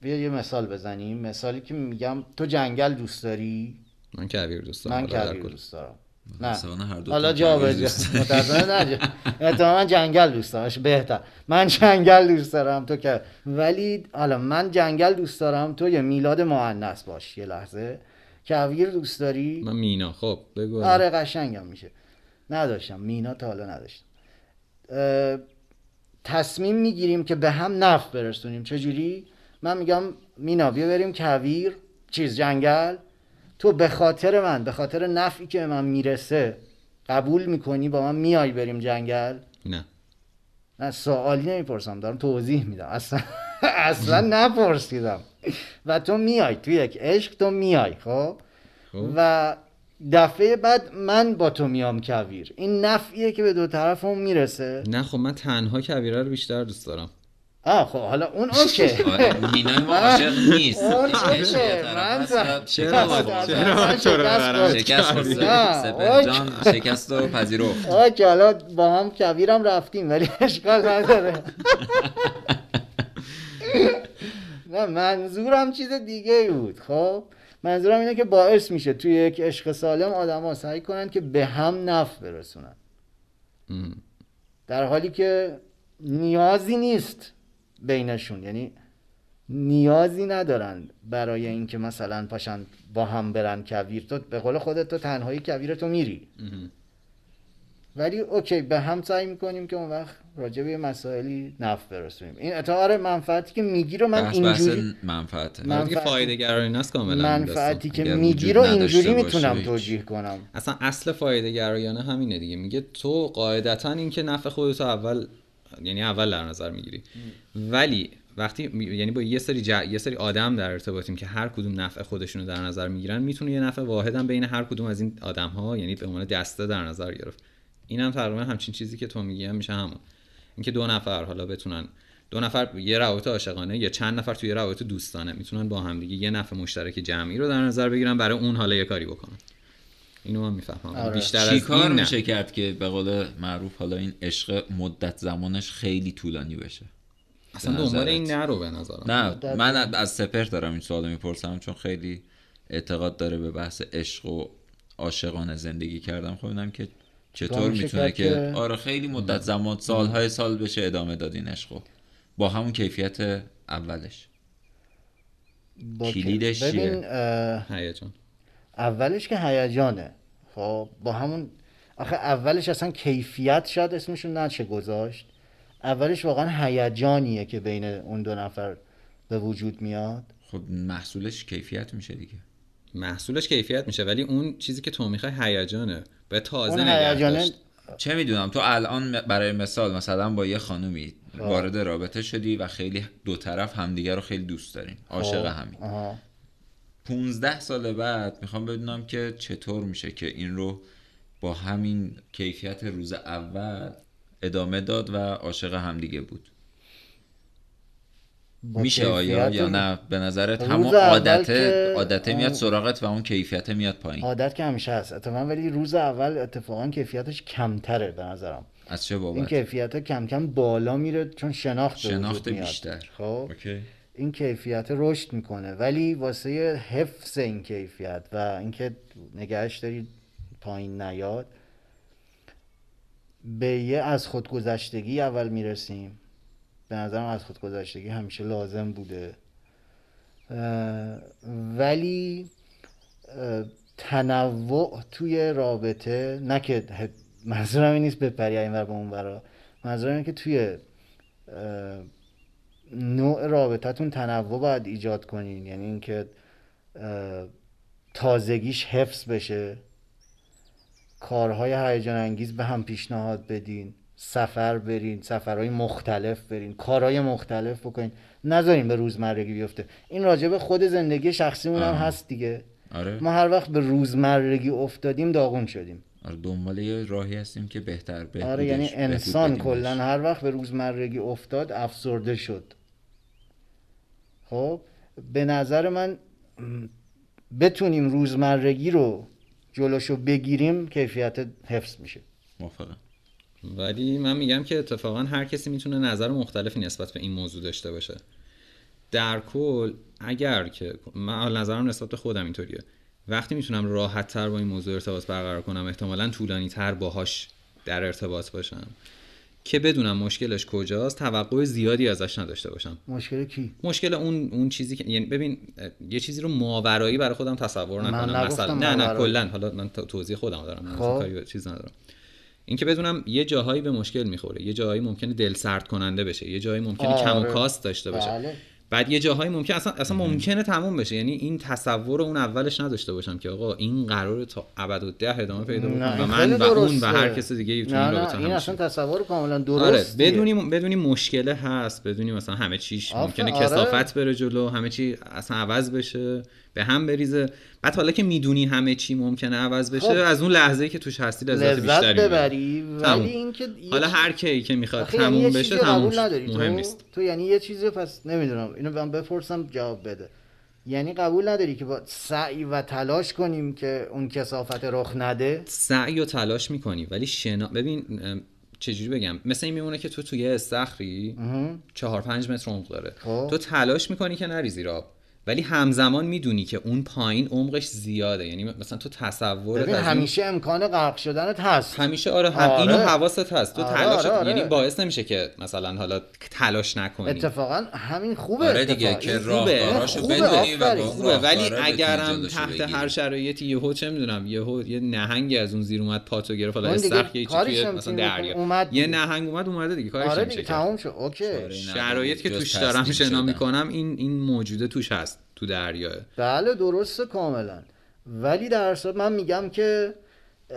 بیا یه مثال بزنیم. مثالی که میگم تو جنگل دوست داری؟ من کویر دوست دارم. من کویر. دوست دارم. مثلا هر دو حالا جا به جا. متاسفانه نه من جنگل دوست دارم. بهتر. من جنگل دوست دارم. تو که ولی حالا من جنگل دوست دارم. تو یه میلاد مؤنث باش یه لحظه. کویر دوست داری؟ من مینا. خب بگو. آره قشنگم میشه. نداشتم. مینا تا حالا نداشتم. تصمیم می‌گیریم که به هم نفع برسونیم. چجوری؟ من میگم مینا بیا بریم کویر چیز جنگل؟ تو به خاطر من به خاطر نفعی که به من می‌رسه قبول می‌کنی با من میای بریم جنگل؟ نه. نه سوالی نمی‌پرسم دارم توضیح میدم. اصلا [LAUGHS] اصلا نپرسیدم. و تو میای تو یک عشق تو میای خب؟ خب. و دفعه بعد من با تو میام کویر. این نفعیه که به دو طرفمون می‌رسه. نه خب من تنها کویره رو بیشتر دوست دارم. آه خب حالا اون okay آره، مینای ما عاشق نیست. اون okay من چرا چرا رو شکست. شکست و پذیرفت. okay حالا با هم کویرم رفتیم ولی اشکال نداره. نه منظورم چیز دیگه ای بود خب؟ منظورم اینه که باعث میشه توی یک عشق سالم آدم ها سعی کنن که به هم نفع برسونن. در حالی که نیازی نیست. بینشون. یعنی نیازی ندارن برای اینکه مثلا پاشن با هم برن کویر. تو به قول خودت تو تنهایی کویر تو میری. ولی اوکی به هم سعی می‌کنیم که اون وقت راجع به مسائلی نفع برسونیم. این اتعار منفعتی که میگی رو من بحث بحث اینجوری منفعته. من- آره دیگه منفعتی- فایده گرایی ناست کاملا منفعتی. که میگی رو اینجوری می‌تونم. توجیه کنم. اصلا اصل فایده گرایانه همینه دیگه. میگه تو قاعدتا این که نفع خودتو اول یعنی اول در نظر می‌گیری. ولی وقتی یعنی با یه سری ج- یه سری آدم در ارتباطیم که هر کدوم نفع خودشونو در نظر می‌گیرن می‌تونه یه نفع واحدم بین هر کدوم از این آدم ها یعنی به عنوان دسته در نظر گرفت. اینم تقریبا همچین چیزی که تو میگی هم میشه همون. اینکه دو نفر حالا بتونن دو نفر یه روابط عاشقانه یا چند نفر توی روابط دوستانه می‌تونن با هم دیگه یه نفع مشترک جمعی رو در نظر بگیرن برای اون حالا یه کاری بکنن. اینو من می‌فهمم آره. بیشتر از چی کار این نه. میشه کرد که به قول معروف حالا این عشق مدت زمانش خیلی طولانی بشه اصلا به دنبال؟ این نرو به نظرم نه من از سپر دارم این سوال می‌پرسم چون خیلی اعتقاد داره به بحث عشق و عاشقانه زندگی کردم خب اینم که چطور می‌تونه که که- آره خیلی مدت زمان سالهای سال بشه ادامه داد این عشقو با همون کیفیت اولش کلیدش ببین چیه؟ هیجان اولش که هیجانه. خب با همون آخه اولش اصلا کیفیت شاید اسمشون نشه گذاشت. اولش واقعا هیجانیه که بین اون دو نفر به وجود میاد. خب محصولش کیفیت میشه دیگه. محصولش کیفیت میشه ولی اون چیزی که تو می‌خوای هیجانه. به تازه نگه هیجانه. چه می‌دونم تو الان برای مثال مثلا با یه خانومی وارد رابطه شدی و خیلی دو طرف همدیگه رو خیلی دوست دارین. عاشق خب، همین. 15 سال بعد می‌خوام بدونم که چطور میشه که این رو با همین کیفیت روز اول ادامه داد و عاشق همدیگه بود. میشه آیا یا نه؟ به نظرت همون عادته که- عادته میاد. سراغت و اون کیفیت میاد پایین؟ عادت که همیشه هست. اتفاقا ولی روز اول اتفاقا کیفیتش کمتره به نظرم. از چه این بابت کیفیت کم کم بالا میره چون شناخت شناخت. بیشتر. خب؟ اوکی. این کیفیت رشد می‌کنه. ولی واسه حفظ این کیفیت و اینکه نگهش داری پایین نیاد به یه از خودگذشتگی اول می‌رسیم. به نظرم از خودگذشتگی همیشه لازم بوده. ولی تنوع توی رابطه نه که منظورم این نیست بپری این ور اون ورا منظورم اینه که توی نوع رابطتون تنوع باید ایجاد کنین. یعنی اینکه تازگیش حفظ بشه. کارهای هیجان انگیز به هم پیشنهاد بدین. سفر برین سفرهای مختلف برین. کارهای مختلف بکنین. نذارین به روزمرگی بیفته. این راجع به خود زندگی شخصیمون هم. هست دیگه. آره. ما هر وقت به روزمرگی افتادیم داغون شدیم. دنبال یه راهی هستیم که بهتر بهبودش آره یعنی انسان کلا. هر وقت به روزمرگی افتاد افسرده شد. خب به نظر من بتونیم روزمرگی رو جلوشو بگیریم کیفیت حفظ میشه. موافقم. ولی من میگم که اتفاقا هر کسی می‌تونه نظر مختلفی نسبت به این موضوع داشته باشه. در کل اگر که من نظرم نسبت به خودم اینطوریه. وقتی می‌تونم راحت تر با این موضوع ارتباط برقرار کنم احتمالا طولانی تر باهاش در ارتباط باشم که بدونم مشکلش کجاست توقع زیادی ازش نداشته باشم مشکل کی مشکل اون اون چیزی که یعنی ببین یه چیزی رو ماورایی برای خودم تصور من نکنم نگفتم مثلا نه نه. کلا حالا من تو- توضیح خودم دارم من خب. چیز ندارم این که بدونم یه جاهایی به مشکل می‌خوره یه جاهایی ممکنه دل سرد کننده بشه یه جاهایی ممکنه کم و آره. کاست داشته باشه بله. بعد یه جاهایی ممکن اصلا اصلا ممکنه تموم بشه یعنی این تصور رو اون اولش نداشته باشم که آقا این قرار تا ابد و ده ادامه پیدا نه، بکنه و من و اون. و هر کس دیگه تو این رابطه این اصلا. تصور کاملا آره درست بدونیم بدونیم مشکله هست بدونیم مثلا همه چیش ممکنه آره. کسافت بره جلو همه چی اصلا عوض بشه به هم بریزه. بعد حالا که می‌دونی همه چی ممکنه عوض بشه خب. از اون لحظه که توش هستی لذت, بیشتری. ببری. ولی اینکه حالا هر کی که می‌خواد یعنی تموم بشه تموم مهم تو نیست. تو یعنی یه چیزی پس نمی‌دونم. اینو من بپرسم جواب بده. یعنی قبول نداری که با سعی و تلاش کنیم که اون کسافت رخ نده؟ سعی و تلاش می‌کنی ولی شنا ببین چجوری بگم؟ مثل این میمونه که تو توی استخری چهار پنج متر عمق داره. خب. تو تلاش می‌کنی که نری زیر آب. ولی همزمان می‌دونی که اون پایین عمقش زیاده یعنی مثلا تو تصورت ببین از این- همیشه امکان غرق شدنت هست همیشه آره هم آره. اینو حواست هست تو آره، تلاش آره، آره. یعنی باعث نمیشه که مثلا حالا تلاش نکنی اتفاقا همین خوبه آره دیگه. که. راهکاراشو خوبه، بدونی و خوبه ولی اگرم تحت. هر شرایطی یهو چه می‌دونم یهو یه نهنگی از اون زیر اومد پاتو گرفت حالا استخر یه چی کاریش توی هم مثلا دریا یه. نهنگ اومد اومده دیگه کارش آره نمیشه. تموم شد اوکی چاره شرایط که توش دارم شنا. می‌کنم این این موجوده توش هست تو دریا بله درسته کاملا. ولی در اصل من میگم که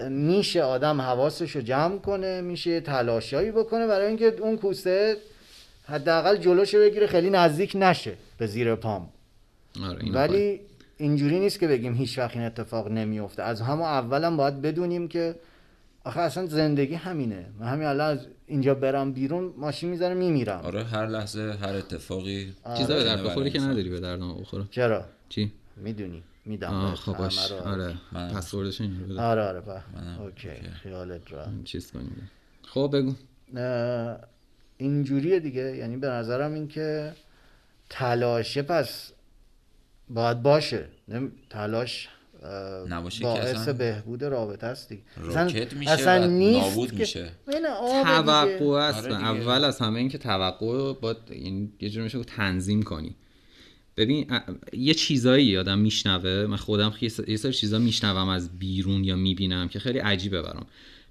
میشه آدم حواسش رو جمع کنه میشه تلاشایی بکنه برای اینکه اون کوسه حداقل جلوش بگیره خیلی نزدیک نشه به زیر پام. آره اینو ولی اینجوری نیست که بگیم هیچ وقت این اتفاق نمیفته از همون اولم باید بدونیم که آخه اصلا زندگی همینه. من همین الان از اینجا برم بیرون ماشین می‌زنه میمیرم. آره هر لحظه هر اتفاقی. چیزا به درد بخوری که نداری به درد بخوره. چرا؟ چی؟ می‌دونی میدم خب باش. آره. پسوردش این بده. آره آره به. منم. اوکی. خیالت را چیز کنیم. خب بگو. اینجوریه دیگه. یعنی به نظرم این که تلاشه پس باید باشه. نم- تلاش نباشه که باعث اصلا بهبود رابطه است دیگه راکت میشه اصلا نیست نابود که- میشه. آب توقع. است آره. اول از همه این که توقع باید این یه جور میشه تنظیم کنی ببین یه چیزایی آدم میشنوه من خودم یه سری چیزا میشنوم از بیرون یا می‌بینم که خیلی عجیبه برام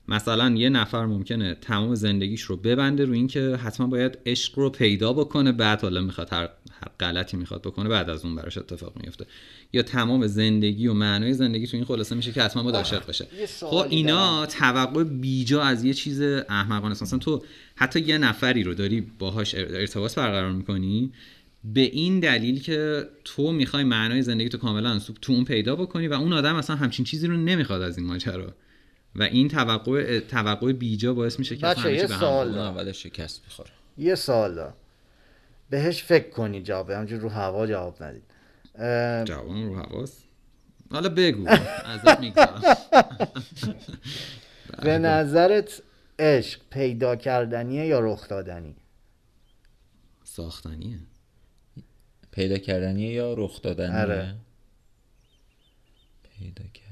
مثلا یه نفر ممکنه تمام زندگیش رو ببنده رو اینکه حتما باید عشق رو پیدا بکنه بعد حالا می‌خواد هر هر غلطی می‌خواد بکنه بعد از اون براش اتفاق میفته. یا تمام زندگی و معنای زندگی تو این خلاصه میشه که حتما باید عاشق بشه خب اینا توقع بیجا از یه چیز احمقانه است مثلا تو حتی یه نفری رو داری باهاش ار- ارتباط برقرار می‌کنی؟ به این دلیل که تو می‌خوای معنای زندگی تو کاملا تو اون پیدا بکنی و اون آدم اصلا همچین چیزی رو نمی‌خواد از این ماجرا. و این توقع توقع بیجا باعث میشه که بچه، یه سوال بخوره. اون اول شکست می‌خوره یه سال دارم. بهش فکر کنی جواب همجور رو هوا جواب ندید. اه، جواب رو حواس حالا بگو ازت می‌گذارم [LAUGHS] به نظرت عشق پیدا کردنیه یا رخ دادنی؟ ساختنیه. پیدا کردنیه یا رخ دادنیه؟ آره. پیدا کردنی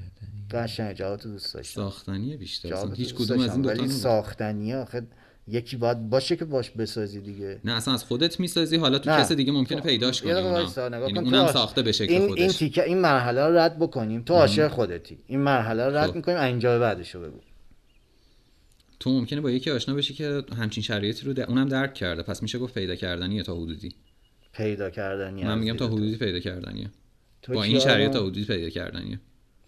قشنگ جواب تو دوست داشتم ساختنیه بیشتر هیچ کدوم از. این دوتا ولی نبود. ساختنیه آخه یکی باید باشه که باش بسازی دیگه نه اصلا از خودت می‌سازی حالا تو. کس دیگه ممکنه پیداش کنی یعنی. اونم ساخته به شکل این این خودش تیکه این مرحله رو رد بکنیم تو عاشق خودتی این مرحله رو رد خب. می‌کنیم اینجا به بعدشو بگو تو ممکنه با یکی آشنا بشی که همچین شرایطی رو در... اونم درک کرده پس میشه گفت پیدا کردنیه تا حدودی پیدا کردنی من میگم تا. حدودی پیدا کردنیه با این شرایط؟ تا حدودی پیدا کردنیه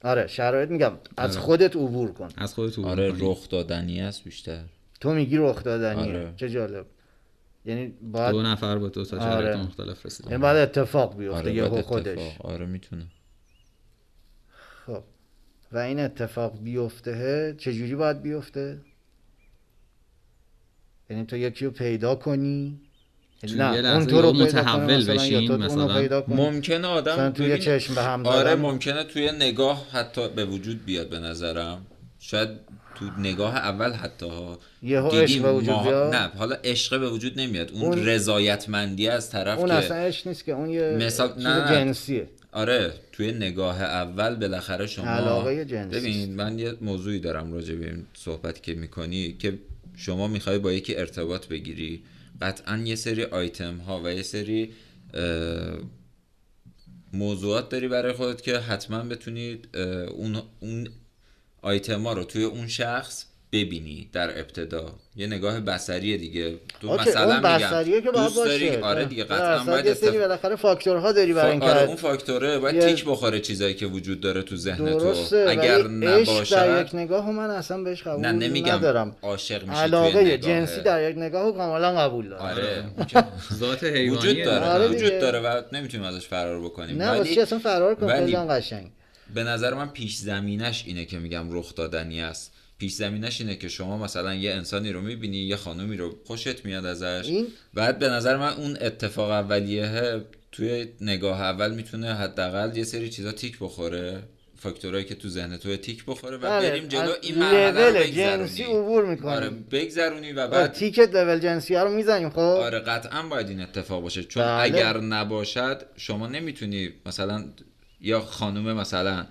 آره شرایط میگم. از آره. خودت عبور کن. از خودت عبور آره. رخ دادنی است بیشتر. تو میگی رخ دادنیه. آره. چه جالب. یعنی باید دو نفر با دو تا شرایط آره. مختلف رسیدن. یعنی باید اتفاق بیفته آره یهو خودش. آره می‌تونه. خب. و این اتفاق بیفته چجوری باید بیفته؟ یعنی تو یکی رو پیدا کنی؟ نه یه اون تو رو متحول بشین، مثلا. ممکنه آدم مثلا توی ببین، چشم به هم آره. ممکنه توی نگاه حتی به وجود بیاد به نظرم شاید تو نگاه اول حتی ها یهو عشق به وجود بیاد؟ نه حالا عشق به وجود نمیاد اون, اون- رضایتمندی از طرف اون که اصلا عشق نیست که اون یه مثال- نه،. جنسیه آره توی نگاه اول بالاخره شما علاقه جنسی ببین من یه موضوعی دارم راجع به این صحبتی که می‌کنی که شما می‌خوای با یکی ارتباط بگیری قطعا یه سری آیتم ها و یه سری موضوعات داری برای خودت که حتما بتونید اون اون آیتم ها رو توی اون شخص ببینی در ابتدا. یه نگاه بصری دیگه. تو مثلا میگم که باید دوست داری؟ باشه. آره. دیگه قطعا باید یه سری بالاخره فاکتورها داری برای این آره اون فاکتوره باید یه- تیک بخوره چیزایی که وجود داره تو ذهن تو. اگر ولی عشق در یک نگاه من اصلا بهش قبول نه نمیگم ندارم. عاشق میشی علاقه. جنسی در یک نگاه کاملا قبول دارم. آره. [LAUGHS] ذات حیوانی وجود داره آره دیگه. وجود داره و نمی‌تونیم ازش فرار بکنیم. نه چی اصلا فرار ولی هم قشنگ. به نظر من پیش زمینش اینه که میگم رخ دادنی است. پیش زمینش اینه که شما مثلا یه انسانی رو می‌بینی یه خانومی رو خوشت میاد ازش این بعد به نظر من اون اتفاق اولیه توی نگاه اول می‌تونه حداقل یه سری چیزا تیک بخوره فاکتورایی که تو ذهن تو تیک بخوره و بله، بریم جلو این مرحله. جنسی عبور می‌کنیم. آره بگذرونی و بعد تیکت لول جنسی ها رو می‌زنیم خب آره قطعا باید این اتفاق باشه چون بله. اگر نباشد شما نمی‌تونی مثلا یا خانوم مثلا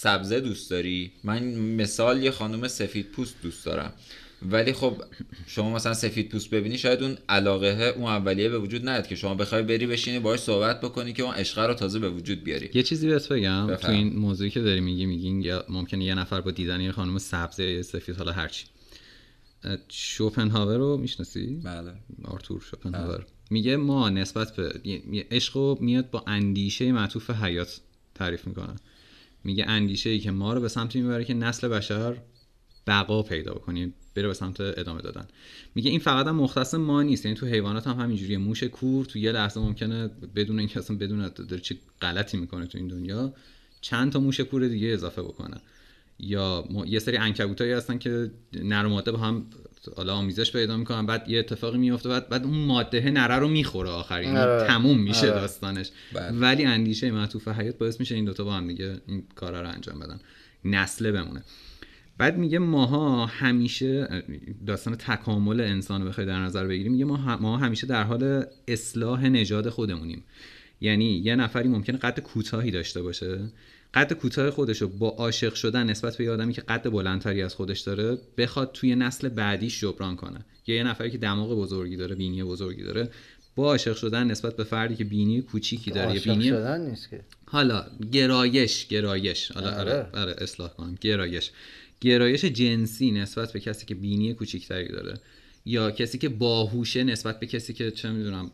سبزه دوست داری؟ من مثال یه خانوم سفید پوست دوست دارم. ولی خب شما مثلا سفید پوست ببینی شاید اون علاقه اون اولیه به وجود نیاد که شما بخوای بری بشینی باهاش صحبت بکنی که اون عشق رو تازه به وجود بیاری. یه چیزی بهت بگم تو بفرم. این موضوعی که داری میگی میگین یا ممکنه یه نفر با دیدن یه خانم سبز یا سفید حالا هرچی اه، شوپنهاور رو می‌شناسی؟ بله. آرتور شوپنهاور. میگه ما نسبت به عشق رو میاد با اندیشه معطوف حیات تعریف می‌کنه میگه اندیشه ای که ما رو به سمتی می‌بره که نسل بشر بقا پیدا بکنیم بره به سمت ادامه دادن. میگه این فقط هم مختص ما نیست یعنی تو حیوانات هم همینجوریه. موش کور تو یه لحظه ممکنه بدون اینکه اصلا بدون داره چه غلطی می‌کنه تو این دنیا چند تا موش کور دیگه اضافه بکنه. یا یه سری عنکبوتایی هستن که نر ماده با هم حالا آمیزش پیدا می‌کنن بعد یه اتفاقی میفته بعد بعد اون ماده نره رو می‌خوره آخر یعنی آره. تموم میشه آره. داستانش بله. ولی اندیشه معطوف حیات باعث میشه این دوتا با هم دیگه این کارا رو انجام بدن نسله بمونه بعد میگه ماها همیشه داستان تکامل انسان رو بخوای در نظر بگیریم میگه ما, ما همیشه در حال اصلاح نژاد خودمونیم یعنی یه نفری ممکنه قد کوتاهی داشته باشه قد کوتاه خودش رو با عاشق شدن نسبت به یه آدمی که قد بلندتری از خودش داره بخواد توی نسل بعدیش جبران کنه. یا یه نفری که دماغ بزرگی داره بینی بزرگی داره با عاشق شدن نسبت به فردی که بینی کوچیکی داره عاشق بینی شدن نیست که. حالا گرایش گرایش. حالا آره. آره. آره اصلاح کنم. گرایش. گرایش جنسی نسبت به کسی که بینی کوچیکتری داره یا کسی که باهوشه نسبت به کسی که چه می‌دونم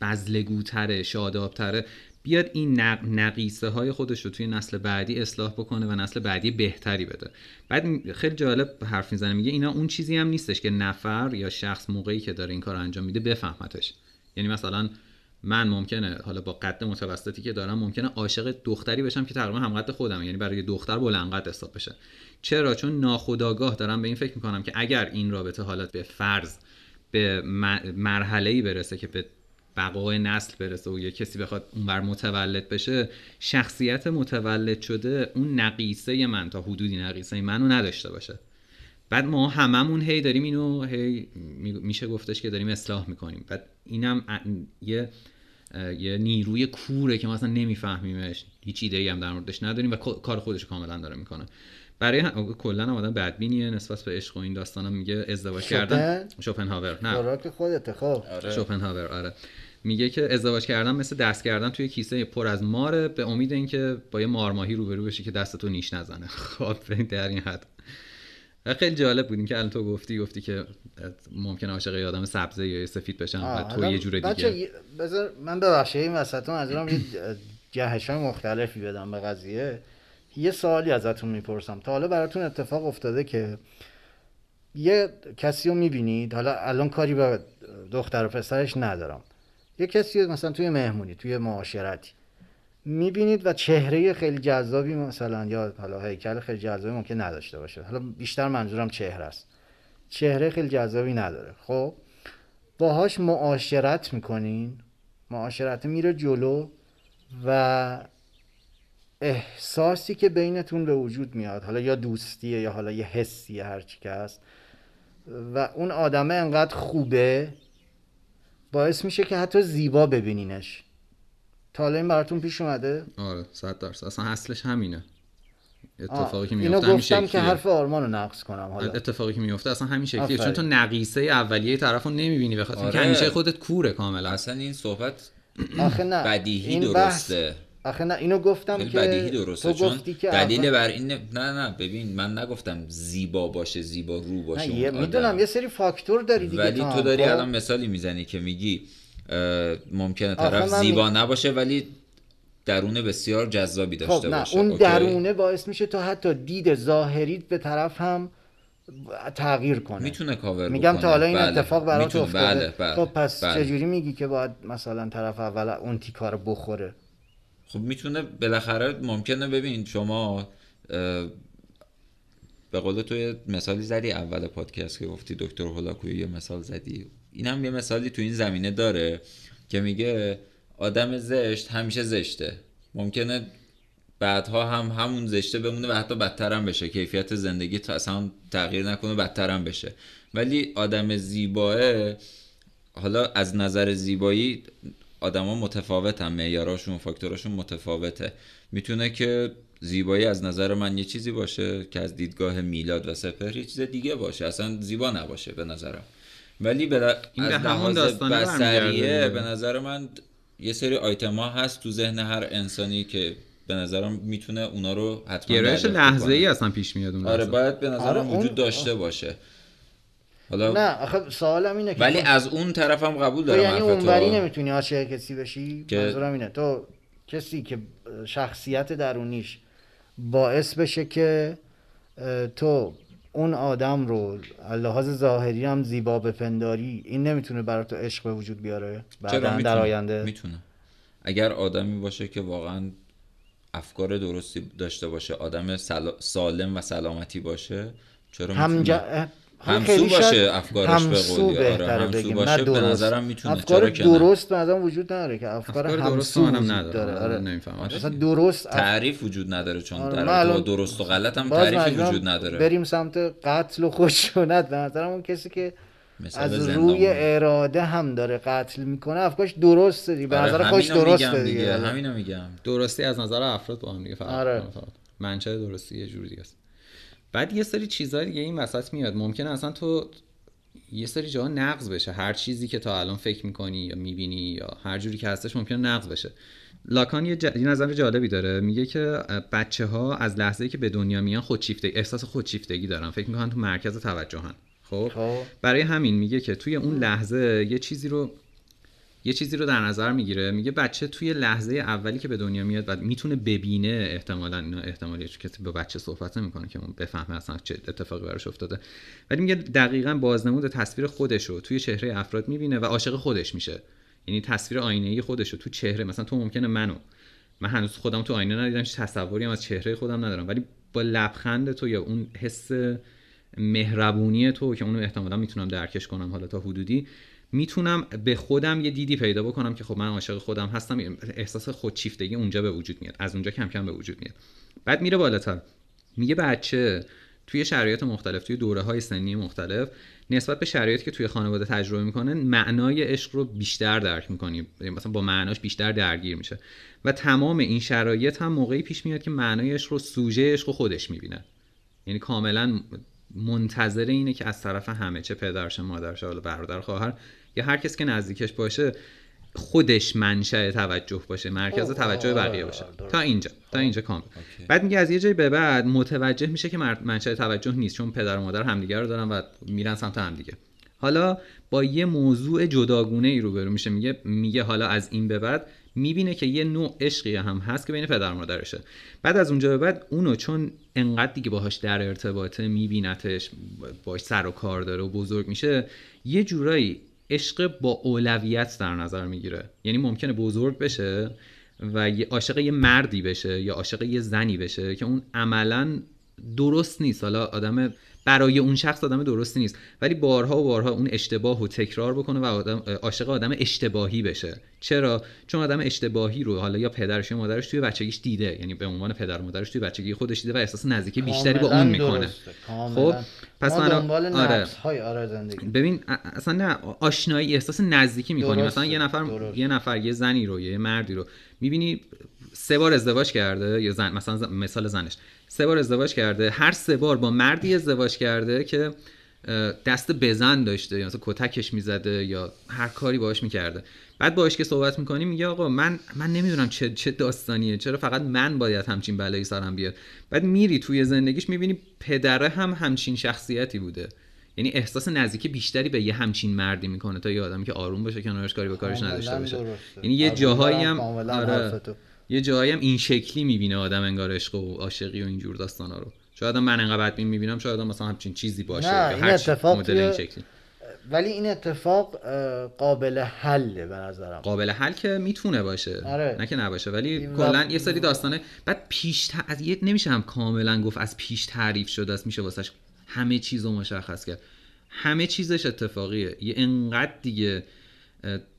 بزلگوتره شادابتره. بیاد این نق... نقیصه های خودش رو توی نسل بعدی اصلاح بکنه و نسل بعدی بهتری بده. بعد خیلی جالب حرف می‌زنه. میگه اینا اون چیزی هم نیستش که نفر یا شخص موقعی که داره این کار انجام میده بفهمتش. یعنی مثلا من ممکنه حالا با قد متوسطی که دارم ممکنه عاشق دختری بشم که تقریبا هم قد خودم یعنی برای دختر بلند قد حساب بشه. چرا؟ چون ناخودآگاه دارم به این فکر می‌کنم که اگر این رابطه حالت به فرض به مرحله ای برسه که به بقای نسل برسه و یه کسی بخواد اونور متولد بشه شخصیت متولد شده اون نقیصه من تا حدودی نقیصه منو نداشته باشه. بعد ما هممون هی داریم اینو هی میشه گفتش که داریم اصلاح می‌کنیم. بعد اینم یه یه نیروی کوره که ما اصلا نمیفهمیمش. هیچ ایده ای هم در موردش نداریم و کار خودش کاملا داره می‌کنه. برای کلا هم آدم بدبینیه. نسبت به عشق و این داستانا میگه ازدواج کردن. شوپنهاور. نه. خوراک خودت خب. آره. شوپنهاور آره. میگه که ازدواج کردن مثل دست کردن توی کیسه پر از ماره به امید اینکه با یه مارماهی روبرو بشی که دستتو نیش نزنه. [LAUGHS] خب در این حد. خیلی جالب بود که الان تو گفتی گفتی که ممکن عاشق یه آدم سبزه یا سفید بشن و تو یه جور دیگه. بذار من ببخشید این وسطون از یه جهش های مختلفی بدم به قضیه. یه سوالی ازتون می‌پرسم. تا حالا براتون اتفاق افتاده که یه کسی رو می‌بینید حالا الان کاری به دختر و پسرش ندارم. یه کسی مثلا توی مهمونی توی معاشرتی. می‌بینید و چهره خیلی جذابی مثلا یا حالا هیکل خیلی جذابی ممکن نداشته باشه. حالا بیشتر منظورم چهره است. چهره خیلی جذابی نداره. خب باهاش معاشرت می‌کنین. معاشرت میره جلو و احساسی که بینتون به وجود میاد. حالا یا دوستیه یا حالا یه حسیه هرچی که هست. و اون آدمه انقدر خوبه باعث میشه که حتی زیبا ببینینش. تا حالا این براتون پیش اومده؟ آره صد درصد. اصلا اصلش همینه. آه، اتفاقی که اینو میفته همین گفتم که شکلیه. حرف آرمان رو نقص کنم حالا. اتفاقی که میفته اصلا همین شکلیه. چون تو نقیصه اولیه طرف رو نمی‌بینی بخاطر اینکه آره. همیشه خودت کوره کاملا. اصلا این صحبت آخه نه. بدیهی این بحث- درسته آخه نه اینو گفتم که بدیهی درسته تو چون گفتی که دلیل اول- بر این نه نه ببین من نگفتم زیبا باشه زیبا رو باشه نه یه. می‌دونم یه سری فاکتور داری دیگه ولی. تو داری خب؟ الان مثالی می‌زنی که میگی ممکنه طرف زیبا می- نباشه ولی درون بسیار جذابی خب داشته نه باشه اون اوکی؟ درونه باعث میشه تو حتی دید ظاهریت به طرف هم تغییر کنه می‌تونه کاور میگم بکنه. تا حالا این بله. اتفاق برات. افتاده بله بله خب پس بله. چجوری میگی که باید مثلا طرف اول اون تیکا رو بخوره خب می‌تونه بالاخره ممکنه ببین شما به قول تو یه مثالی زدی اول پادکست که گفتی دکتر هولاکویی یه مثال زدی. این هم یه مثالی تو این زمینه داره که میگه آدم زشت همیشه زشته. ممکنه بعدها هم همون زشته بمونه و حتی بدتر هم بشه. کیفیت زندگی تا اصلا تغییر نکنه بدتر هم بشه. ولی آدم زیباه حالا از نظر زیبایی آدما متفاوتن معیاراشون فاکتوراشون متفاوته می‌تونه که زیبایی از نظر من یه چیزی باشه که از دیدگاه میلاد و سپهر یه چیز دیگه باشه اصلا زیبا نباشه به نظرم ولی به این از به همون لحاظ برمیگرده. به نظر من یه سری آیتما هست تو ذهن هر انسانی که به نظرم می‌تونه اونا رو حتما گرایش لحظه ای. اصلا پیش میاد اون آره. باید به نظرم آره، وجود داشته باشه حالا نه آخه سوالم اینه که ولی تو- از اون طرفم قبول دارم یعنی اونوری تو. نمی‌تونی عاشق کسی بشی؟ که- منظورم اینه. تو کسی که شخصیت درونیش باعث بشه که تو اون آدم رو لحاظ ظاهری هم زیبا بپنداری این نمی‌تونه برای تو عشق به وجود بیاره؟ بعدا در آینده؟ می‌تونه. اگر آدمی باشه که واقعا افکار درستی داشته باشه آدم سلا- سالم و سلامتی باشه چرا هم می‌تونه همسو باشه افکارش به همسو قولی. آره، بهتره همسو بگیم باشه نه به درست. نظرم می‌تونه. افکار چرا که نه؟ درست به نظرم وجود نداره که افکار, افکار درست همسو وجود نداره. داره آره، آره. نمی‌فهمم. مثلا درست اف- تعریف وجود نداره چون آره، در درست و غلط هم تعریفی وجود نداره بریم سمت قتل و خشونت به نظرم اون کسی که از روی. اراده هم داره قتل می‌کنه افکارش درسته دیگه به آره، نظر خودش درسته دیگه آره. همینو میگم درستی از نظر افراد با هم دیگه فرق آره. منشأ درستی یه جور دیگه است بعد یه سری چیزای دیگه این وسط میاد. ممکنه اصلا تو یه سری جاها نقض بشه. هر چیزی که تا الان فکر می‌کنی یا می‌بینی یا هر جوری که هستش ممکنه نقض بشه. لاکان یه, ج... یه نظر جالبی داره. میگه که بچه ها از لحظه که به دنیا میان خودشیفتگی احساس خودشیفتگی دارن. فکر می‌کنن تو مرکز توجهن. خب؟ خب. برای همین میگه که توی اون لحظه یه چیزی رو یه چیزی رو در نظر می‌گیره. میگه بچه توی لحظه اولی که به دنیا میاد و می‌تونه ببینه احتمالا اینا احتمالی کسی با بچه صحبت نمی‌کنه که اون بفهمه اصلا چه اتفاقی براش افتاده. ولی میگه دقیقا بازنمود تصویر خودش رو توی چهره افراد می‌بینه و عاشق خودش میشه. یعنی تصویر آینه خودش رو تو چهره مثلا تو ممکنه منو. من هنوز خودم تو آینه ندیدم تصوری هم از چهره خودم ندارم. ولی با لبخند تو یا اون حس مهربونی تو که اونو احتمالا می‌تونم درکش کنم حالا تا حدودی می‌تونم به خودم یه دیدی پیدا بکنم که خب من عاشق خودم هستم. احساس خودشیفتگی اونجا به وجود میاد. از اونجا کم کم به وجود میاد. بعد میره بالاتر. میگه بچه توی شرایط مختلف توی دوره های سنی مختلف نسبت به شرایطی که توی خانواده تجربه می‌کنه معنای عشق رو بیشتر درک می‌کنی. مثلا با معناش بیشتر درگیر میشه. و تمام این شرایط هم موقعی پیش میاد که معنای عشق رو سوژه عشق رو خودش می‌بینه. یعنی کاملا منتظر اینه که از طرف همه چه پدرش مادرش حالا برادر خواهر یا هر کس که نزدیکش باشه خودش منشأ توجه باشه مرکز توجه بقیه باشه. تا اینجا تا اینجا کامل. بعد میگه از یه جای به بعد متوجه میشه که منشأ توجه نیست چون پدر و مادر همدیگه رو دارن و میرن سمت همدیگه. حالا با یه موضوع جداگونه ای روبرو میشه. میگه میگه حالا از این به بعد می‌بینه که یه نوع عشقی هم هست که بین پدر و مادرشه. بعد از اونجا به بعد اونو چون انقدر دیگه باهاش در ارتباطه میبینتش باش سر و کار داره و بزرگ میشه یه جورایی عشق با اولویت در نظر می‌گیره. یعنی ممکنه بزرگ بشه و عاشق یه مردی بشه یا عاشق یه زنی بشه که اون عملا درست نیست. حالا آدم برای اون شخص آدم درستی نیست. ولی بارها و بارها اون اشتباه و تکرار بکنه و آدم عاشق آدم اشتباهی بشه. چرا؟ چون آدم اشتباهی رو حالا یا پدرش یا مادرش توی بچگیش دیده. یعنی به عنوان پدر مادرش توی بچگی خودش دیده و احساس نزدیکی بیشتری با اون می‌کنه. خب؟ پس ما دنبال آره. های آره زندگی. ببین اصلا نه آشنایی احساس نزدیکی می‌کنی. مثلا یه نفر درست. یه نفر یه زنی رو یه مردی رو می‌بینی سه بار ازدواج کرده یا زن مثلا ز- مثال زنش. سه بار ازدواج کرده هر سه بار با مردی ازدواج کرده که دست بزن داشته یا مثلا کتکش می‌زده یا هر کاری باهاش می‌کرده. بعد باهاش که صحبت می‌کنی میگه آقا من من نمی‌دونم چه چه داستانیه چرا فقط من باید همچین بلایی سرم بیاد؟ بعد میری توی زندگیش می‌بینی پدره هم همچین شخصیتی بوده. یعنی احساس نزدیکی بیشتری به یه همچین مردی می‌کنه تا یه آدمی که آروم باشه کنارش کاری به کارش نداشته باشه. درسته. یعنی یه جاهایی هم آره. یه جاهایی هم این شکلی می‌بینه آدم انگار عشق و عاشقی و اینجور داستانا رو. شاید من انقدر بدبین می‌بینم شاید مثلا همچین چیزی باشه نه، این اتفاق مدل این شکلی. ولی این اتفاق قابل حله به نظرم. قابل حل که می‌تونه باشه. آره. نه که نباشه ولی و- کلا یه سری داستانه بعد پیش ت... از یه نمیشه هم کاملا گفت از پیش تعریف شده است میشه واسش همه چیز رو مشخص کرد. همه چیزش اتفاقیه. یه انقدر دیگه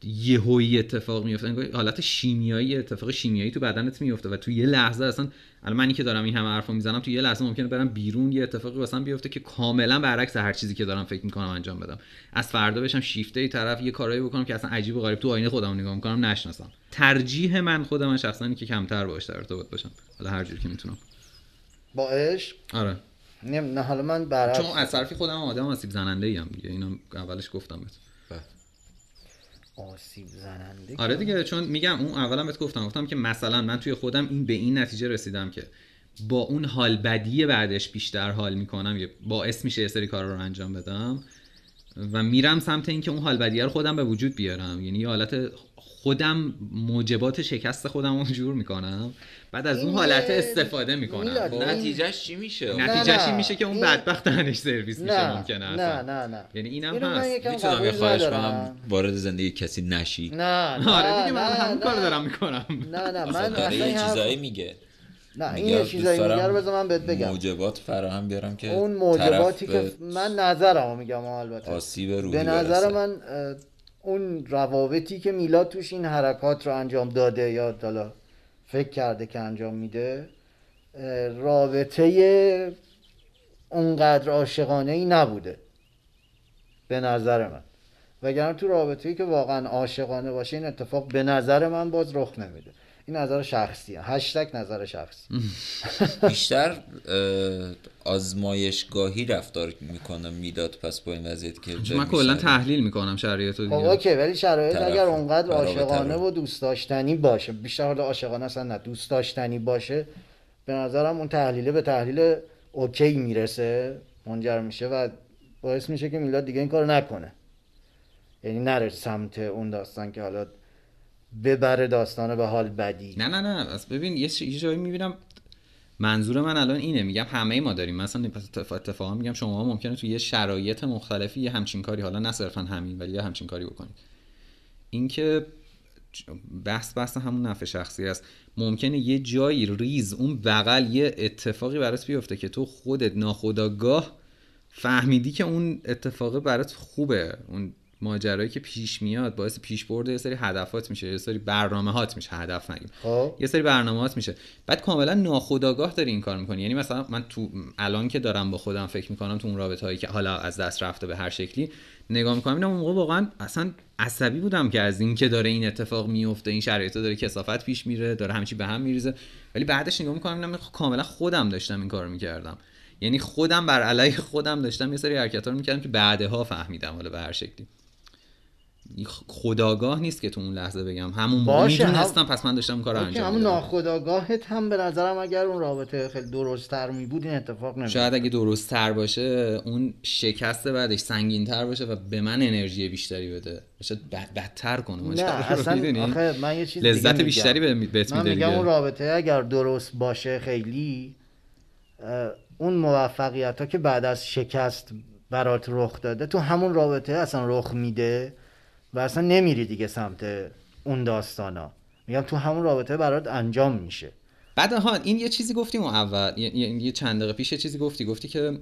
یهویی اتفاق میفته انگار حالت شیمیایی اتفاق شیمیایی تو بدنت میفته و تو یه لحظه اصلا الان منی که دارم این همه حرفو می‌زنم تو یه لحظه ممکنه برم بیرون یه اتفاقی واسم بیفته که کاملا برعکس هر چیزی که دارم فکر می‌کنم انجام بدم. از فردا بشم شیفته ای طرف یه کارایی بکنم که اصلا عجیب و غریب تو آینه خودم نگاه می‌کنم نشناسم. ترجیح من خودم من شخصا که کمتر باش در ارتباط باشم. حالا هر جوری که می‌تونم. با عشق؟ آره. نه حالا من برعکس. چون از طرفی خودم آدم آسیب زننده ایم دیگه اینو اولش گفتم بهت. آسیب زننده آره دیگه چون میگم اون اولا بهت گفتم گفتم که مثلا من توی خودم این به این نتیجه رسیدم که با اون حال بدی بعدش بیشتر حال می‌کنم یا باعث میشه یه سری کارا رو انجام بدم. و میرم سمت اینکه اون حال بدیه رو خودم به وجود بیارم یعنی یه حالت خودم موجبات شکست خودم رو جور می‌کنم بعد از اون حالت استفاده می‌کنم خب؟ نتیجهش چی میشه نتیجهش این. میشه که اون بدبخت تنش سرویس میشه نه ممکنه نه اصلا. نه نه یعنی اینم هست. می‌تونم یه خواهش. کنم وارد زندگی کسی نشی نه نه آره دیگه من نه، همون کار نه. دارم می‌کنم نه نه من اصلا یه چیزایی میگه نه این یه چیزایی میگه رو بذار من بهت بگم. موجبات فراهم بیارم که اون موجباتی که من نظرمو میگم البته. آسیب روحی به نظر برسه. من اون روابطی که میلاد توش این حرکات رو انجام داده یا حالا فکر کرده که انجام میده رابطه اونقدر عاشقانه ای نبوده به نظر من. وگرنه تو رابطه ای که واقعا عاشقانه باشه این اتفاق به نظر من باز رخ نمیده. این نظر شخصیه هشتگ نظر شخصی. بیشتر اه، آزمایشگاهی رفتار می‌کنه می‌داد پس با این وضعیت که من کلا. تحلیل می‌کنم شرایط رو خب دیگه. اوکی ولی شرایط اگر اونقدر عاشقانه. و دوست داشتنی باشه بیشتر حالا عاشقانه اصلا نه دوست داشتنی باشه به نظرم اون تحلیله به تحلیل اوکی می‌رسه منجر میشه و باعث میشه که میلاد دیگه این کار نکنه. یعنی نره سمت اون داستان که حالا ببره داستان به حال بدی. نه نه نه. از ببین یه جایی می‌بینم منظور من الان اینه. میگم همه ما داریم. مثلا اتفاق- اتفاقا میگم شما ممکنه تو یه شرایط مختلفی یه همچین کاری حالا نه صرفا همین ولی یه همچین کاری بکنید. اینکه بحث بحث همون نفع شخصی است. ممکنه یه جایی ریز اون بغل یه اتفاقی برات بیفته که تو خودت ناخداگاه فهمیدی که اون اتفاق برات خوبه. اون ماجرایی که پیش میاد باعث پیش برده یه سری هدفات میشه یه سری برنامه هات میشه هدف نگیم. خب. یه سری برنامه‌هات میشه. بعد کاملا ناخودآگاه داری این کار می‌کنی. یعنی مثلا من تو الان که دارم با خودم فکر می‌کنم تو اون رابطه هایی که حالا از دست رفته به هر شکلی نگاه می‌کنم اینم اون موقع واقعا اصلا عصبی بودم که از این که داره این اتفاق میفته این شرایطا داره کسافت پیش میره داره همه چی به هم میریزه. ولی بعدش نگاه می‌کنم اینم کاملا خودم داشتم این کارو می‌کردم. یعنی خودم بر علیه خودم داشتم یه سری حرکت‌ها رو می‌کردم که بعدها فهمیدم حالا به هر شکلی. خداگاه نیست که تو اون لحظه بگم. همون موقع می‌دونستم هم- پس من داشتم کار انجام همون ناخداگاهت هم به نظرم اگر اون رابطه خیلی درستتر می بود این اتفاق نمی شاید اگه درست تر باشه اون شکست بعدش سنگین تر باشه و به من انرژی بیشتری بده. شاید بد بدتر کنه. نه اصلا؟ آخه من یه چیز لذت. بیشتری به- بهت من میگم. اون رابطه اگر درست باشه خیلی اون موفقیت ها که بعد از شکست برات رخ داده تو همون رابطه اصلا رخ میده. و اصلا نمیری دیگه سمت اون داستانا. میگم تو همون رابطه برات انجام میشه. بعد ها این یه چیزی گفتیم اون اول یه, یه چند دقیقه پیش یه چیزی گفتی. گفتی که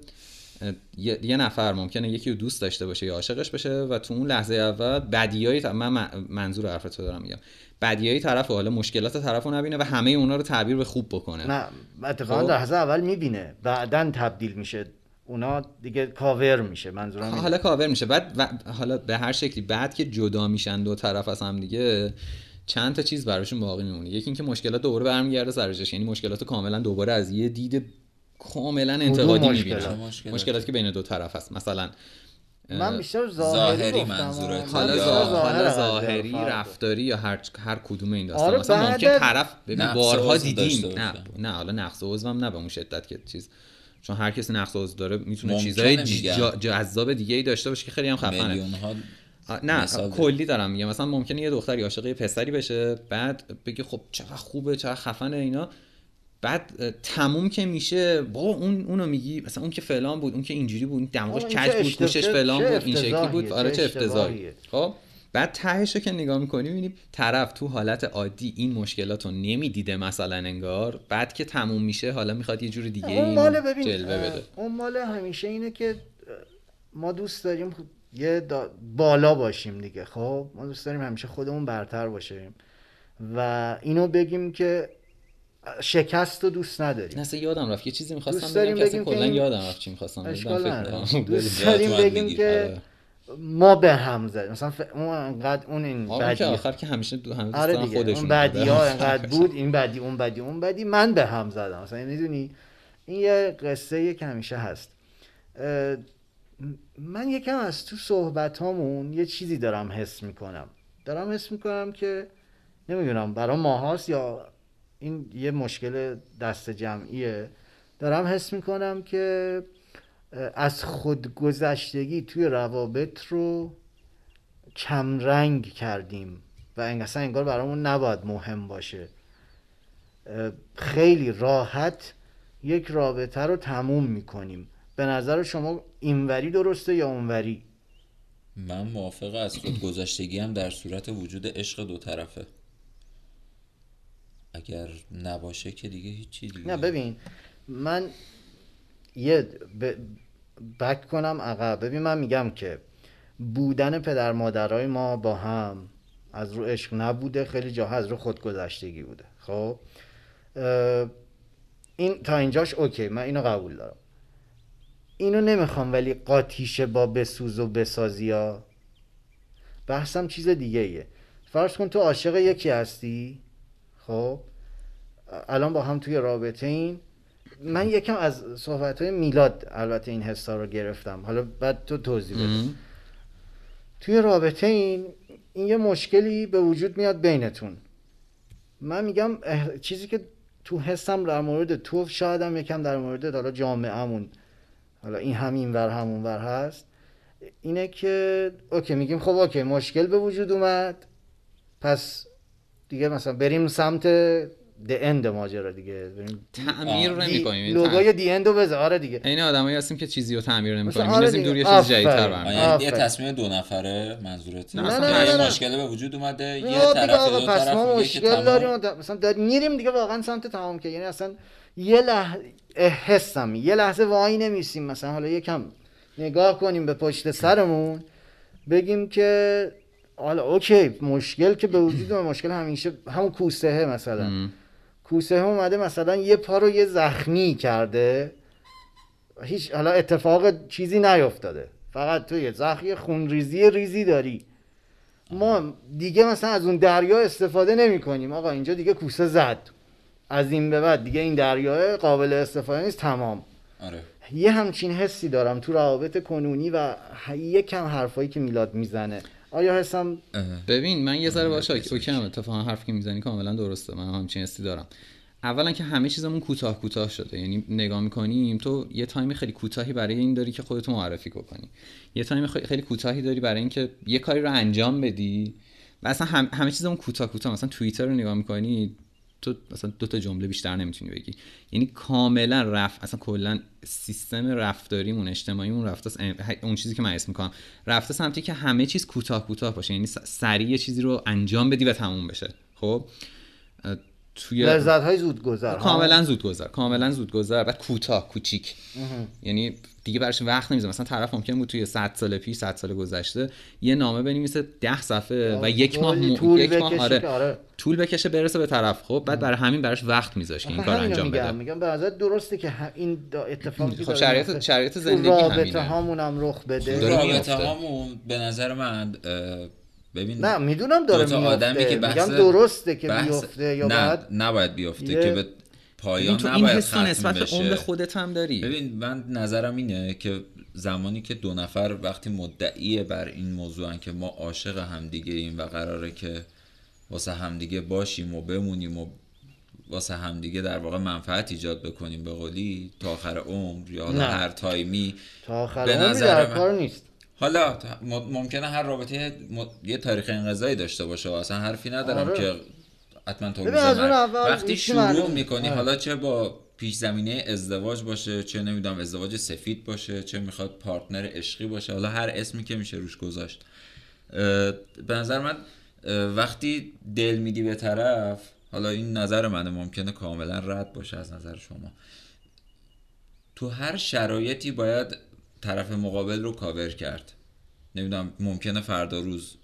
یه, یه نفر ممکنه یکی رو دوست داشته باشه یا عاشقش باشه و تو اون لحظه اول بدیایی من منظور حرف تو دارم میگم. بدیایی طرف حالا مشکلات طرف رو نبینه و همه اونا رو تعبیر به خوب بکنه. نه اتفاقا خب؟ لحظه اول می‌بینه. بعدا تبدیل میشه اونا دیگه کاور میشه منظورم حالا کاور میشه. بعد و حالا به هر شکلی بعد که جدا میشن دو طرف از هم دیگه چند تا چیز براشون باقی میمونه. یکی اینکه مشکلات دوباره برمیگرده سرجاش یعنی مشکلات کاملا دوباره از یه دید کاملا انتقادی می‌بینن مشکلاتی که بین دو طرف هست. مثلا من بیشتر ظاهری, منظورت. حالا ظاهری رفتاری یا هر هر کدوم این داستان. آره مثلا ممکن طرف ببین بارها دیدیم. نه نه حالا نقص عضوم نه به اون شدت که چیز چون هر کسی نقص عضو داره می‌تونه چیزای جذاب دیگه ای داشته باشه که خیلی هم خفنه. نه کلی دارم میگم. مثلا ممکنه یه دختری عاشق پسری بشه بعد بگه خب چقدر خوبه چقدر خفنه اینا. بعد تموم که میشه با اون اونو میگی مثلا اون که فلان بود اون که اینجوری بود دماغش کج بود گوشش فلان بود این شکلی بود. آره چه افتضاحی خب؟ بعد تهش رو که نگاه می‌کنی می‌بینی طرف تو حالت عادی این مشکلات رو نمی‌دیده مثلا انگار. بعد که تموم میشه حالا می‌خواد یه جور دیگه اون مال ببین جلوه بده. اون مال همیشه اینه که ما دوست داریم یه بالا باشیم دیگه خب؟ ما دوست داریم همیشه خودمون برتر باشیم. و اینو بگیم که شکست رو دوست نداریم. نه یادم رفت. یه چیزی می‌خواستم بگم که کلا یادم رفت چی می‌خواستم. دوست داریم بگیم که ما به هم زدیم. مثلا ف... اون انقدر اون این بدی. آخر که همیشه دو همه آره دیگه خودشون اون بدی ها انقدر بود این بدی اون بدی اون بدی من به هم زدم. مثلا می‌دونی؟ این یه قصه که همیشه هست. من یکم از تو صحبت هامون یه چیزی دارم حس می‌کنم. دارم حس می‌کنم که نمی‌دونم برای ماهاست یا این یه مشکل دست جمعیه. دارم حس می‌کنم که از خودگذشتگی توی روابط رو کمرنگ کردیم و اصلا انگار برامون نباید مهم باشه. خیلی راحت یک رابطه رو تموم می‌کنیم. به نظر شما اینوری درسته یا اونوری؟ من موافق از خودگذشتگی هم در صورت وجود عشق دو طرفه. اگر نباشه که دیگه هیچی دیگه نه ببین من یه ب... بک کنم عقب. ببین من میگم که بودن پدر مادرای ما با هم از رو عشق نبوده خیلی جاها از رو خودگذشتگی بوده. خب؟ این تا اینجاش اوکی من اینو قبول دارم. اینو نمی‌خوام ولی قاطیشه با بسوز و بسازی ها. بحثم چیز دیگه ایه فرض کن تو عاشق یکی هستی. خب؟ الان با هم توی رابطه این. من یکم از صحبت های میلاد البته این حسا رو گرفتم. حالا بعد تو توضیح بده توی رابطه این این یه مشکلی به وجود میاد بینتون. من میگم چیزی که تو حسم در مورد تو شایدم یکم در مورد حالا جامعهمون حالا این همین ور همون ور هست اینه که okay میگیم خب okay مشکل به وجود اومد پس دیگه مثلا بریم سمت the end ماجرا دیگه. تعمیر نمی‌کنیم لوگوی the end رو بذار آره دیگه. این آدمایی هستیم که چیزی رو تعمیر نمی‌کنیم. آره می‌ندازیم دور یه چیز جدیدتر یه تصمیم دو نفره منظورت نه نه نه مشکل به وجود اومده یه طرف دو پس ما مشکل داریم مثلا داریم میریم دیگه واقعا سمت تمام که. یعنی اصلا یه لحظه حسم. یه لحظه وای نمیسیم. مثلا حالا یکم نگاه کنیم به پشت سرمون بگیم که حالا اوکی مشکل که به وجود مشکل همیشه همون کوسه مثلا. کوسه اومده مثلا یه پا رو یه زخمی کرده. هیچ حالا اتفاق چیزی نیفتاده. فقط تو یه زخمی خونریزی ریزی داری. ما دیگه مثلا از اون دریا استفاده نمی کنیم آقا اینجا دیگه کوسه زد. از این به بعد دیگه این دریا قابل استفاده نیست تمام. آره. یه همچین حسی دارم تو روابط کنونی و یه کم حرفایی که میلاد می‌زنه. آیا حسم ببین من یه ذره okay ام اتفاقا حرفی که می‌زنی کاملا درسته. من همچین حسی دارم. اولا که همه چیزمون کوتاه کوتاه شده. یعنی نگاه می‌کنیم تو یه time خیلی کوتاهی برای این داری که خودتو معرفی کنی یه تایم خیلی کوتاهی داری برای اینکه یه کاری رو انجام بدی. و اصلا همه چیزمون کوتاه کوتاه. مثلا توییتر رو نگاه می‌کنی تو مثلا دو تا جمله بیشتر نمی‌تونی بگی. یعنی کاملا رفت اصلا کلا سیستم رفتاریمون اجتماعیمون رفته اون چیزی که من اسم می‌کنم. رفته سمتی که همه چیز کوتاه کوتاه باشه یعنی سریع چیزی رو انجام بدی و تموم بشه. خب؟ توی لذت های زودگذر؟ کاملا زودگذر کاملا زودگذر بعد کوتاه کوچیک. یعنی دیگه براش وقت نمی‌ذاره مثلا طرف ممکن بود توی 100 سال پیش 100 سال گذشته یه نامه بنویسه 10 صفحه و یک ماه مو- طول یک ماه بکشه آره. آره. طول بکشه برسه به طرف. خب بعد برای همین براش وقت میذاش که این کار انجام میگم بده. میگم به نظر درسته که این دا- اتفاقی که خب داره شرایط- شرایط زندگی رابطه همینه. هامون هم رخ بده. رابطه. هامون به نظر من اه، ببین نه می‌دونم داره میفته آدمی که بحث میگم درسته که بحث- بیفته یا نه بعد نباید بیفته یه- که به پایان تو این نباید حس نسبت به عمر بشه خودت هم داری. ببین من نظرم اینه که زمانی که دو نفر وقتی مدعی بر این موضوعن که ما عاشق همدیگه ایم و قراره که واسه همدیگه باشیم و بمونیم و واسه همدیگه در واقع منفعت ایجاد بکنیم به قولی تا آخر عمر یا نه. هر تایمی تا آخر به نظر من- کار نیست. حالا ممکنه هر رابطه یه تاریخ انقضایی داشته باشه و اصلا حرفی ندارم آره. که حتما تو وقتی شروع می‌کنی آره. حالا چه با پیش زمینه ازدواج باشه چه نمی‌دونم ازدواج سفید باشه چه می‌خواد پارتنر عشقی باشه حالا هر اسمی که میشه روش گذاشت به نظر من وقتی دل میدی به طرف حالا این نظر منه ممکنه کاملا رد باشه از نظر شما تو هر شرایطی باید طرف مقابل رو کاور کرد نمی‌دونم ممکنه فردا روز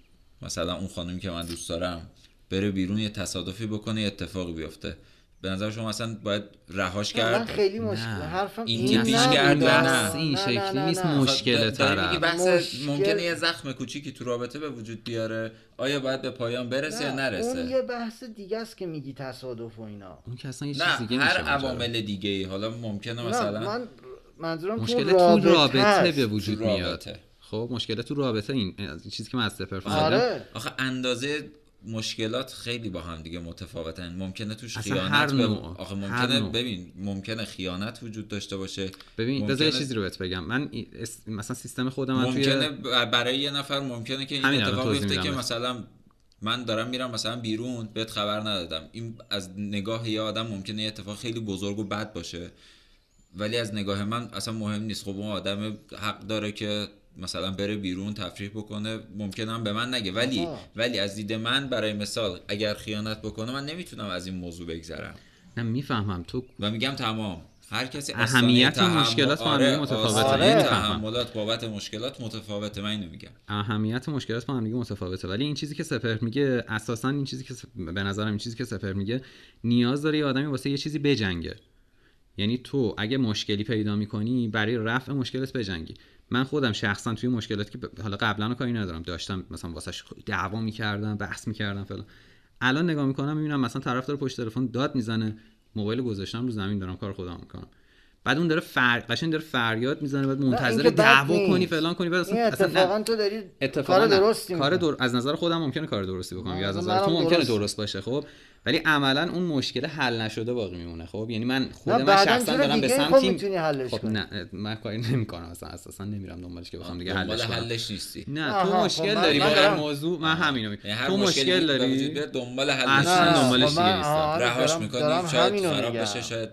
مثلا اون خانمی که من دوست دارم بره بیرون یه تصادفی بکنه یه اتفاقی بیفته به نظر شما اصلا باید رهاش من کرد خیلی مشکل نه. حرفم این تیپیش نبود. کرد نه. بحث این نه، شکلی نه، نه، نیست نه. مشکل طرف. مشکل- ممکنه یه زخم کوچیکی تو رابطه به وجود بیاره آیا باید به پایان برسه یا نه، نرسه اون یه بحث دیگه است که میگی تصادف و اینا اون که اصلا یه چیز نه دیگه هر. عوامل دیگه ای حالا ممکنه نه مثلا من منظورم مشکل تو تو رابطه, رابطه است. به وجود میاد. خب مشکل تو رابطه این چیزی که من از سپر فهمیدم آره آخه اندازه مشکلات خیلی با هم دیگه متفاوتن ممکنه توش خیانت هر. آخه هر ممکنه نوع. ببین ممکنه خیانت وجود داشته باشه ببین بذار یه ممکنه- چیزی رو بهت بگم من اس- مثلا سیستم خودم ممکنه توی برای یه نفر ممکنه که این اتفاق بیفته که. مثلا من دارم میرم مثلا بیرون بهت خبر ندادم این از نگاه یه آدم ممکنه یه اتفاق خیلی بزرگ و بد باشه ولی از نگاه من اصلا مهم نیست. خب اون آدم حق داره که مثلا بره بیرون تفریح بکنه ممکنه هم به من نگه. ولی آها. ولی از دید من برای مثال اگر خیانت بکنه من نمی‌تونم از این موضوع بگذرم. نه می‌فهمم. تو و میگم تمام. هر کسی اهمیت تحمل- مشکلات با آره، متفاوته. آره. تحملات بابت مشکلات متفاوته. من اینو میگم. اهمیت مشکلات با هم دیگه متفاوته. ولی این چیزی که سپر میگه اساسا این چیزی که به نظرم این چیزی که سپر میگه نیاز داره یه آدمی واسه یه چیزی بجنگه. یعنی تو اگه مشکلی پیدا می‌کنی برای رفع مشکلت بجنگی من خودم شخصا توی مشکلاتی که حالا قبلا رو کاری ندارم داشتم مثلا واسش دعوا می‌کردم بحث می‌کردم فلان الان نگاه می‌کنم می‌بینم مثلا طرف داره پشت تلفن داد می‌زنه موبایل گذاشتم رو زمین دارم کار خودم می‌کنم بعد اون داره فر... قشنگ داره فریاد می‌زنه بعد منتظر دعوا. کنی فلان کنی بعد اصلا, اصلا اتفاقا تو داری اتفاقا کار نه. درستی کار. در... از نظر خودم ممکنه کار درستی بکنم نه، یا از نظر تو ممکنه. درست باشه خب ولی عملا اون مشکل حل نشده باقی میمونه. خب یعنی من خود من شخصا دارم به خب سمتی می‌تونی حلش خب نه من کاری نمی‌کنم اصلا اساسا نمیرم دنبالش که بخوام دیگه حلش کنم. حلش نیستی. نه تو خب مشکل داری با موضوع من همینو میگم. یعنی تو مشکلی مشکل داری؟ دنبال حلش. دنبالش خب نیستم. آره، رهاش می‌کنی. شاید خراب. بشه شاید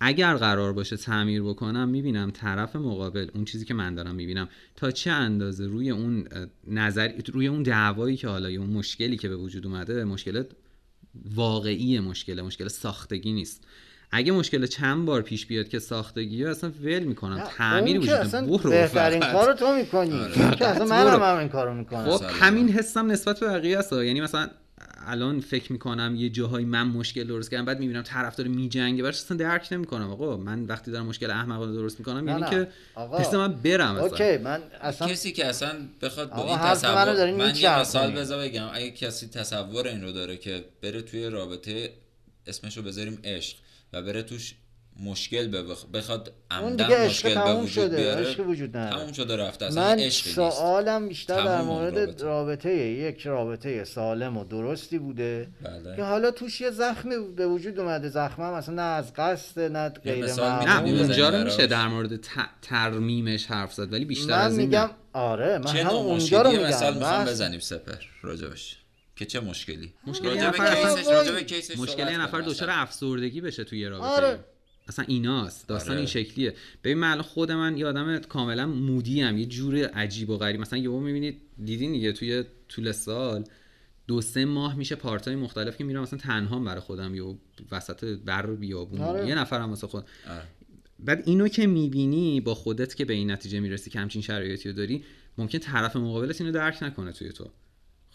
اگر قرار باشه تعمیر بکنم می‌بینم طرف مقابل اون چیزی که من دارم می‌بینم تا چه اندازه روی اون نظر روی اون دعوایی که حالا یا اون مشکلی که به وجود اومده مشکل واقعی مشکل مشکل ساختگی نیست اگه مشکل چند بار پیش بیاد که ساختگی اصلا ول می‌کنم تعمیر اون که وجود اصلا برو بهترین. کارو تو می‌کنی که اصلا [LAUGHS] برو. منم هم این کارو می‌کنم خب. همین حسم نسبت به بقیه است یعنی مثلا الان فکر می‌کنم یه جاهای من مشکل درست کردم بعد می‌بینم طرف داره میجنگه براش اصلا درک نمی‌کنم آقا من وقتی دارم مشکل احمقانه درست می‌کنم نه، یعنی نه. که. مثل من برم اصلا اوکی من اصلا کسی که اصلا بخواد با این تصور من یه. مثال بذار بگم اگه کسی تصور این رو داره که بره توی رابطه اسمشو بذاریم عشق و بره توش مشکل بخ- بخواد اون عمدن دیگه عشق مشکل به تموم وجود شده بیاره عشق وجود نداره تموم شده رفته اصلا من عشقی سوالم بیشتر در مورد رابطه. رابطه یک رابطه سالم و درستی بوده بله. که حالا توش یه زخمی به وجود اومده زخم هم اصلا نه از قصد نه غیر نه اونجا رو. میشه در مورد ت- ترمیمش حرف زد ولی بیشتر من از این میگم. آره من چه هم نوع اونجا رو مشکلی مثال میگم می‌خوام بزنیم سپر راجبش که چه مشکلی مشکلی یه نفر کیسش اصلا- راجب کیسش مشکل صحبت یه نفر دچار مثلا. افسردگی بشه توی یه رابطه آره. اصلا ایناست. داستان آره. این شکلیه. ببین من خود من یه آدم کاملا مودی ام. یه جور عجیب و غریب. مثلا یهو می‌بینید دیدین دیگه توی طول سال دو سه ماه میشه پارتای مختلف که میرم مثلا تنها برای خودم یا وسط بر بیابون آره. یه نفرم واسه خود. آره. بعد اینو که می‌بینی با خودت که به این نتیجه می‌رسی که همچین شرایطی رو داری ممکن طرف مقابلت اینو درک نکنه توی تو.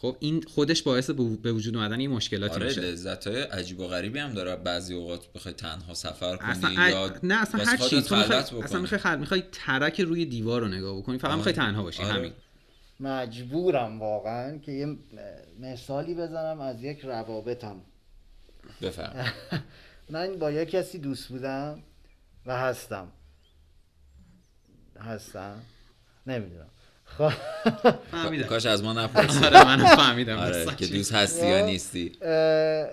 خب این خودش باعث به وجود اومدن این مشکلاتی آره میشه. لذت های عجیب و غریبی هم داره. بعضی اوقات بخوای تنها سفر کنی اصلا یا نه اصلا هر چی تو می‌خوای خلوت اصلا. می‌خوای خل... می‌خوای ترک روی دیوار رو نگاه بکنی. فقط آره. می‌خوای تنها باشی آره. همین. مجبورم واقعا که یه مثالی بزنم از یک روابطم. بفهم [LAUGHS] من با یک کسی دوست بودم و هستم. هستم. نمی‌دونم. فهمیدم. کاش از ما نپرسی. آره منم فهمیدم. آره که. دوست هستی یا نیستی. اه،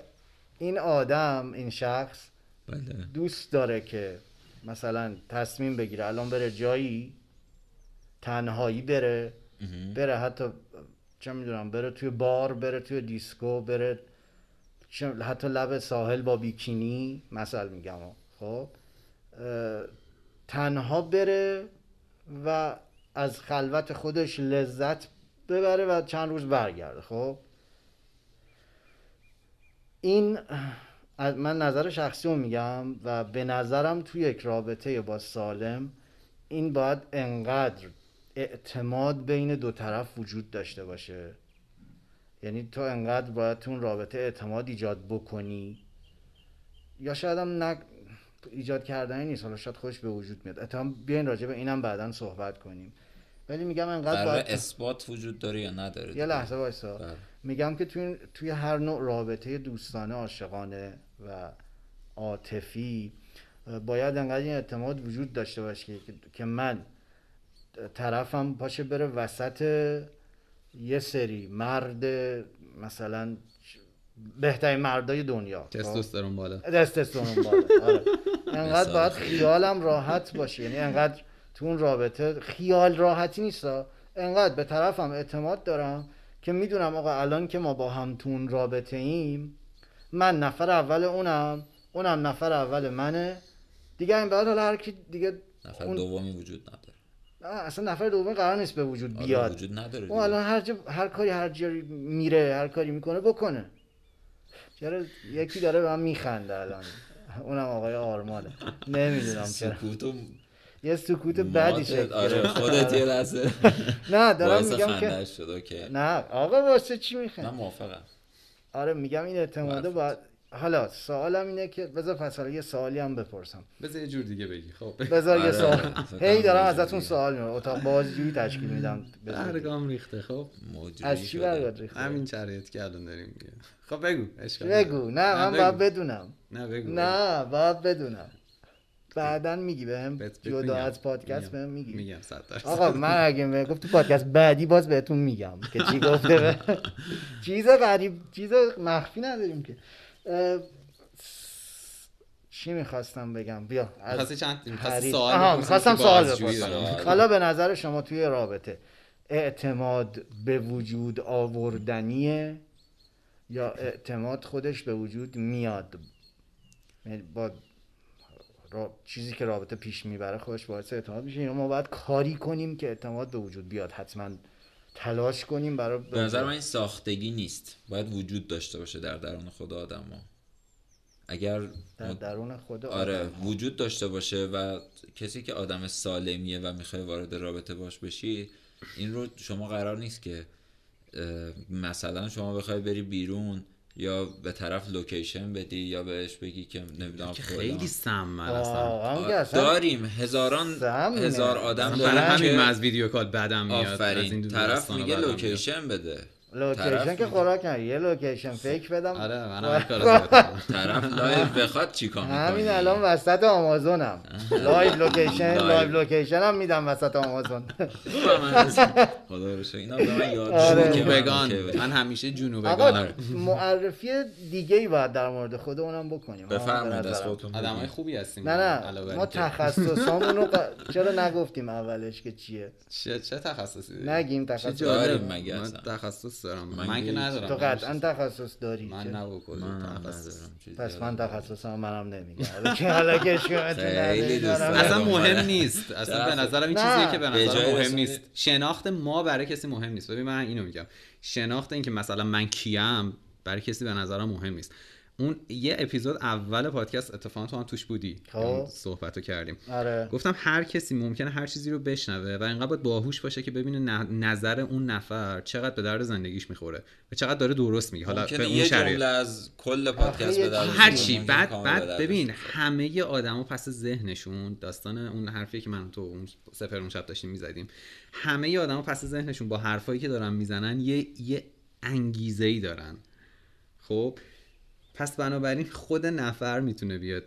این آدم این شخص بله. دوست داره که مثلا تصمیم بگیره الان بره جایی تنهایی بره بره حتی چه می‌دونم بره توی بار بره توی دیسکو بره حتی لب ساحل با بیکینی مثل میگم. خب تنها بره و از خلوت خودش لذت ببره و چند روز برگرده خب؟ این من نظر شخصی رو میگم و به نظرم توی یک رابطه با سالم این باید انقدر اعتماد بین دو طرف وجود داشته باشه. یعنی تو انقدر باید تو اون رابطه اعتماد ایجاد بکنی یا شاید هم ایجاد کردنی نیست. حالا شاید خوش به وجود میاد. اتهام بیاین راجع به اینم بعدا صحبت کنیم. ولی میگم انقدر باید اثبات وجود داره یا نداره یه لحظه وایسا. بله. میگم که توی, توی هر نوع رابطه دوستانه عاشقانه و عاطفی باید انقدر این اعتماد وجود داشته باشه که, که من طرفم پاشه بره وسط یه سری مرد مثلا بهترین مردای دنیا. خب؟ تستوسترون بالا. تستوسترون بالا. آره. [LAUGHS] انقدر. باید خیالم راحت باشه. یعنی انقدر تو اون رابطه خیال راحتی نیستا انقدر به طرفم اعتماد دارم که می‌دونم آقا الان که ما با هم تو اون رابطه ایم من نفر اول اونم اونم نفر اول منه. دیگه این بعد حالا هر کی دیگه نفر اون- دومی وجود نداره. اصلا نفر دوم قرار نیست به وجود آره، بیاد. وجود نداره اون الان هر, جا هر کاری هر جایی میره هر کاری می‌کنه بکنه. چرا یکی داره به من میخنده الان؟ اونم آقای آرمانه. نمی‌دونم چرا. یه سکوت بدی شکل آره. خودت یه لحظه. [LAUGHS] نه دارم میگم که شد نه آقا واسه چی من می‌خوای موافقم. آره میگم این اعتماده. باید حالا سوالم اینه که بذار پس حالا یه سوالی هم بپرسم. بذار یه جور دیگه بگی خب. بذار یه آره، سوال. فکر هی دارم ازتون. سوال میرم اتاق بازجویی تشکیل میدم. برگام ریخته خب. موجودی از چی ریخته؟ همین شرایط که الان داریم میگه. خب بگو اشکال بگو. نه من. باید بدونم. نه بگو نه باید بدونم. بعدا میگی بهم. جدا. از پادکست. بهم میگی. میگم صد درصد. آقا من اگه به گفت تو پادکست بعدی باز بهتون میگم که چی گفته. [LAUGHS] چیز غریب چیز مخفی نداریم که. چی می‌خواستم بگم بیا از چند. سوال می‌خواستم سوال بپرسم. دارم. حالا به نظر شما توی رابطه اعتماد به وجود آوردنیه یا اعتماد خودش به وجود میاد یعنی با را... چیزی که رابطه پیش می‌بره خودش باعث اعتماد میشه یا ما باید کاری کنیم که اعتماد به وجود بیاد حتما تلاش کنیم برای به نظر من این ساختگی نیست باید وجود داشته باشه در درون خود آدم ها. اگر در درون خود آره آدم. وجود داشته باشه و کسی که آدم سالمیه و می‌خوای وارد رابطه باش بشی این رو شما قرار نیست که مثلا شما بخوای بری بیرون یا به طرف location بدی یا بهش بگی که نمی‌دونم. خیلی سمن اصلا داریم هزاران سمه. هزار آدم داریم برای همین من از video call بدم میاد از این آفرین طرف میگه. location بده location که خوراک نه یه location fake بدم. آره من هم [LAUGHS] کار طرف live [LAUGHS] بخواد چیکار می‌کنی؟ همین الان وسط آمازونم. live location live. location هم میدم وسط آمازون. [LAUGHS] خدا رو شکر. اینا به من یاد آره. که okay بشم. من همیشه آقا جنوبگانم معرفی دیگه ای باید در مورد خودمونم بکنیم. بفرمایید. از خودتون آدمای. خوبی هستیم. نه نه. علاوه بر ما تخصصامون رو ق- چرا نگفتیم اولش که چیه؟ چه چه تخصصی؟ نگیم تخصص. داریم مگه؟ تخصص تخصص دارم. من من, که که- ندارم. تو قطعا تخصص داری من که. نه با کلی من تخصص. پس من. تخصصم منم نمیگم که حالا دارم. اصلا. مهم نیست. اصلا به نظرم این. چیزیه که به جای مهم نیست. شناخت ما برای کسی مهم نیست. ببین من اینو میگم. شناخت این که مثلا من کیم برای کسی به نظرم مهم نیست. اون یه اپیزود اول پادکست اتفاقا تو هم توش بودی. خب. صحبت رو کردیم. آره. گفتم هر کسی ممکنه هر چیزی رو بشنوه و اینقدر باید باهوش باشه که ببینه نظر اون نفر چقدر به درد زندگیش می‌خوره و چقدر داره درست میگه. حالا به اون یه شرایط. جمله از کل پادکست به چیزی- هر. چی. بعد بعد ببین. همه آدما پس ذهنشون داستان اون حرفی که من تو اون سپر اون شب داشتیم می‌زدیم همه آدما پس ذهنشون با حرفایی که دارن می‌زنن یه یه انگیزه ای دارن. خب؟ پس بنابراین خود نفر می‌تونه بیاد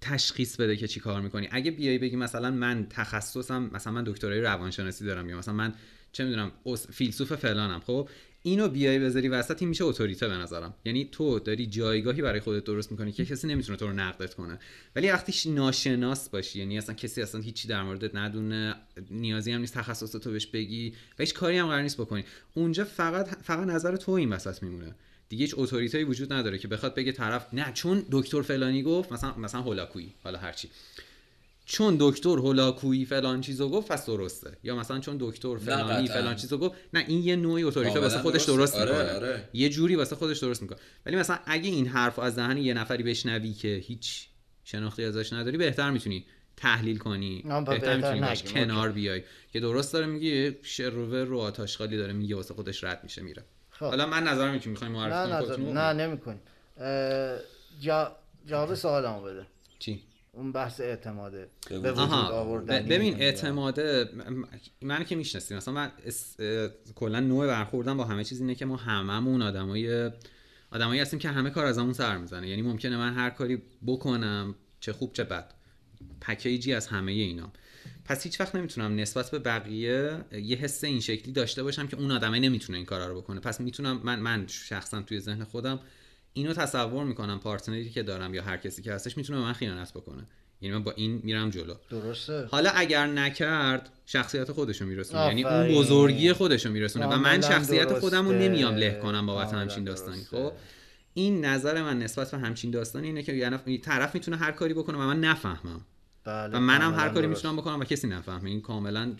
تشخیص بده که چی کار می‌کنی. اگه بیای بگی مثلا من تخصصم مثلا من دکترای روانشناسی دارم یا مثلا من چه می‌دونم فیلسوف فلانم خب؟ اینو بیای بذاری وسط این میشه اتوریته به نظرم. یعنی تو داری جایگاهی برای خودت درست می‌کنی که کسی نمی‌تونه تو رو نقدت کنه. ولی وقتی ناشناس باشی یعنی اصلا کسی اصلا هیچی در موردت ندونه نیازی هم نیست تخصص تو بهش بگی و هیچ کاری هم قرار نیست بکنی. اونجا فقط فقط نظر تو این وسط میمونه. دیگه هیچ اتوریتایی وجود نداره که بخواد بگه طرف نه چون دکتر فلانی گفت مثلا مثلا هولاکویی حالا هرچی چون دکتر هولاکویی فلان چیزو گفت پس درسته یا مثلا چون دکتر فلانی. فلان چیزو گفت نه این یه نوعی اتوریته واسه خودش درسته. درست آره، می‌کنه آره. یه جوری واسه خودش درست می‌کنه ولی مثلا اگه این حرف از دهن یه نفری بشنوی که هیچ شناختی ازش نداری بهتر می‌تونی تحلیل کنی بهتر می‌تونی باش. کنار بیای که درست داره میگه شروور رو آتش خالی داره میگه واسه خودش رد میشه میره خب. حالا من نظرم که می‌خوایم نه معرفی نظر کنیم نه نمی‌کنیم. جا... جواب سوالمو بده. چی؟ اون بحث اعتماده. به وجود آوردن ببین اعتماده من که می‌شناسی مثلا من اس- اه، کلا نوع برخوردم با همه چیز اینه که ما هممون آدمای آدمایی هستیم که همه کار از همون سر می‌زنه. یعنی ممکنه من هر کاری بکنم چه خوب چه بد. پکیجی از همه اینام پس هیچ وقت نمی‌تونم نسبت به بقیه یه حس این شکلی داشته باشم که اون آدمه نمی‌تونه این کارا رو بکنه. پس می‌تونم من من شخصا توی ذهن خودم اینو تصور می‌کنم پارتنری که دارم یا هر کسی که هستش می‌تونه من خیانت بکنه. یعنی من با این میرم جلو. درسته. حالا اگر نکرد شخصیت خودشو میرسونه. یعنی اون. بزرگی خودشو میرسونه و من شخصیت. خودم رو نمیام له کنم بابت همچین داستانی. خب؟ این نظر من نسبت به همچین داستانی اینه که یعنی طرف می‌تونه هر کاری بکنه و من نفهمم. بله و منم هر کاری. می‌تونم بکنم و کسی نفهمه. این کاملا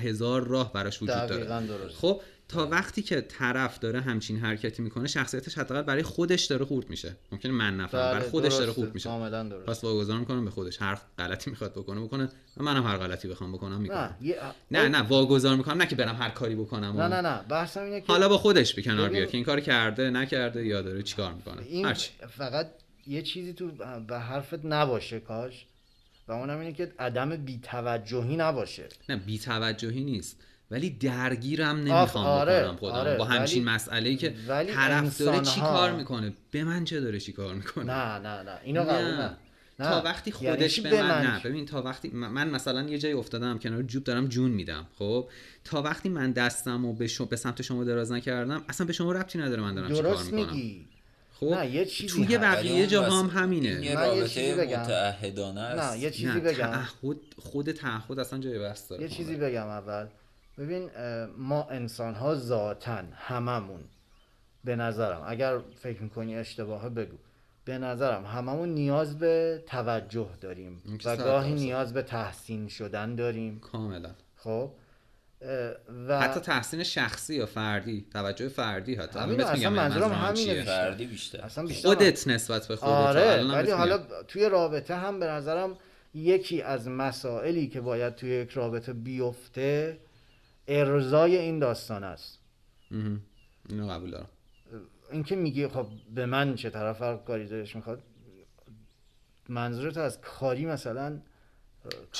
هزار راه براش وجود دقیقاً داره. درست. خب تا وقتی که طرف داره همچین حرکتی می‌کنه شخصیتش حداقل برای خودش داره خورد میشه. ممکنه من نفهمم بله، برای خودش داره درسته. خورد میشه. کاملا درست پس واگذار می‌کنم به خودش. هر غلطی می‌خواد بکنه بکنه. و منم هر غلطی بخوام بکنم می‌کنم. نه نه نه واگذار می‌کنم. نه که برم هر کاری بکنم نه نه نه. بحثم اینه که حالا با خودش به کنار بیاد که این کار کرده نکرده یا داره چیکار می‌کنه. این هرچی. فقط یه چیزی تو به حرفت نباشه کاش. و اونم اینه که عدم بیتوجهی نباشه. نه بی توجهی نیست. ولی درگیرم نمی‌خوام آره، بکنم خودم. آره، با همچین ولی- مسئله ای که طرف داره چی انسان‌ها- کار می‌کنه؟ به من چه داره چی کار می‌کنه؟ نه نه نه. اینو قبول نه. نه نه. تا وقتی یعنی خودش چی به من نه چی؟ ببین تا وقتی من من مثلا یه جایی افتادم کنار جوب دارم جون میدم خب؟ تا وقتی من دستم و به, شما- به سمت شما دراز نکردم اصلا به شما ربطی نداره من دارم چی کار درست می‌کنم. میگی. خب نه، یه چیزی توی. بقیه جاها هم همینه. یه من یه رابطه چیزی بگم. متعهدانه است نه یه چیزی نه بگم. تعهد خود تعهد اصلا جای بحث داره. یه چیزی بگم اول. ببین ما انسان ها ذاتن هممون به نظرم اگر فکر می‌کنی اشتباهه بگو. به نظرم هممون نیاز به توجه داریم و گاهی. نیاز به تحسین شدن داریم. کاملا. خب؟ و حتی تحسین شخصی یا فردی توجه فردی حتی همین اصلا میگم منظورم همینه. فردی بیشتر اصلا بیشتر خودت نسبت به خودت آره ولی حالا. توی رابطه هم به نظرم یکی از مسائلی که باید توی یک رابطه بیفته ارزای این داستان است. اینو قبول دارم اینکه میگی خب به من چه طرف فرق کاری دلش می‌خواد منظورت از کاری مثلا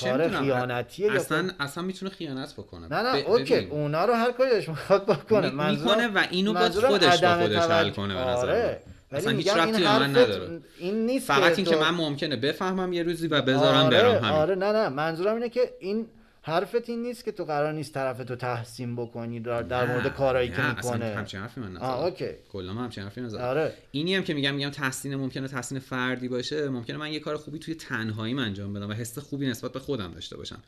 کار خیانتیه یا اصلا کار- اصلا می‌تونه خیانت بکنه. نه نه ب- اوکی ببین. اونا رو هر کاری دلش می‌خواد بکنه. می- منظورم- می‌کنه و اینو باید منظورم خودش با خودش حل کنه به نظر آره اصلا هیچ ربطی به من نداره. این نیست فقط این که تو- من ممکنه بفهمم یه روزی و بذارم آره برم همین. آره نه نه منظورم اینه که این حرفت این نیست که تو قرار نیست طرف تو تحسین بکنی در, در مورد کارهایی که نه، اصلا می‌کنه. همچین حرفی من نزدم. اوکی. کلا من همچین حرفی نزدم. آره. اینی هم که میگم میگم تحسین ممکنه تحسین فردی باشه ممکنه من یه کار خوبی توی تنهاییم انجام بدم و حس خوبی نسبت به خودم داشته باشم.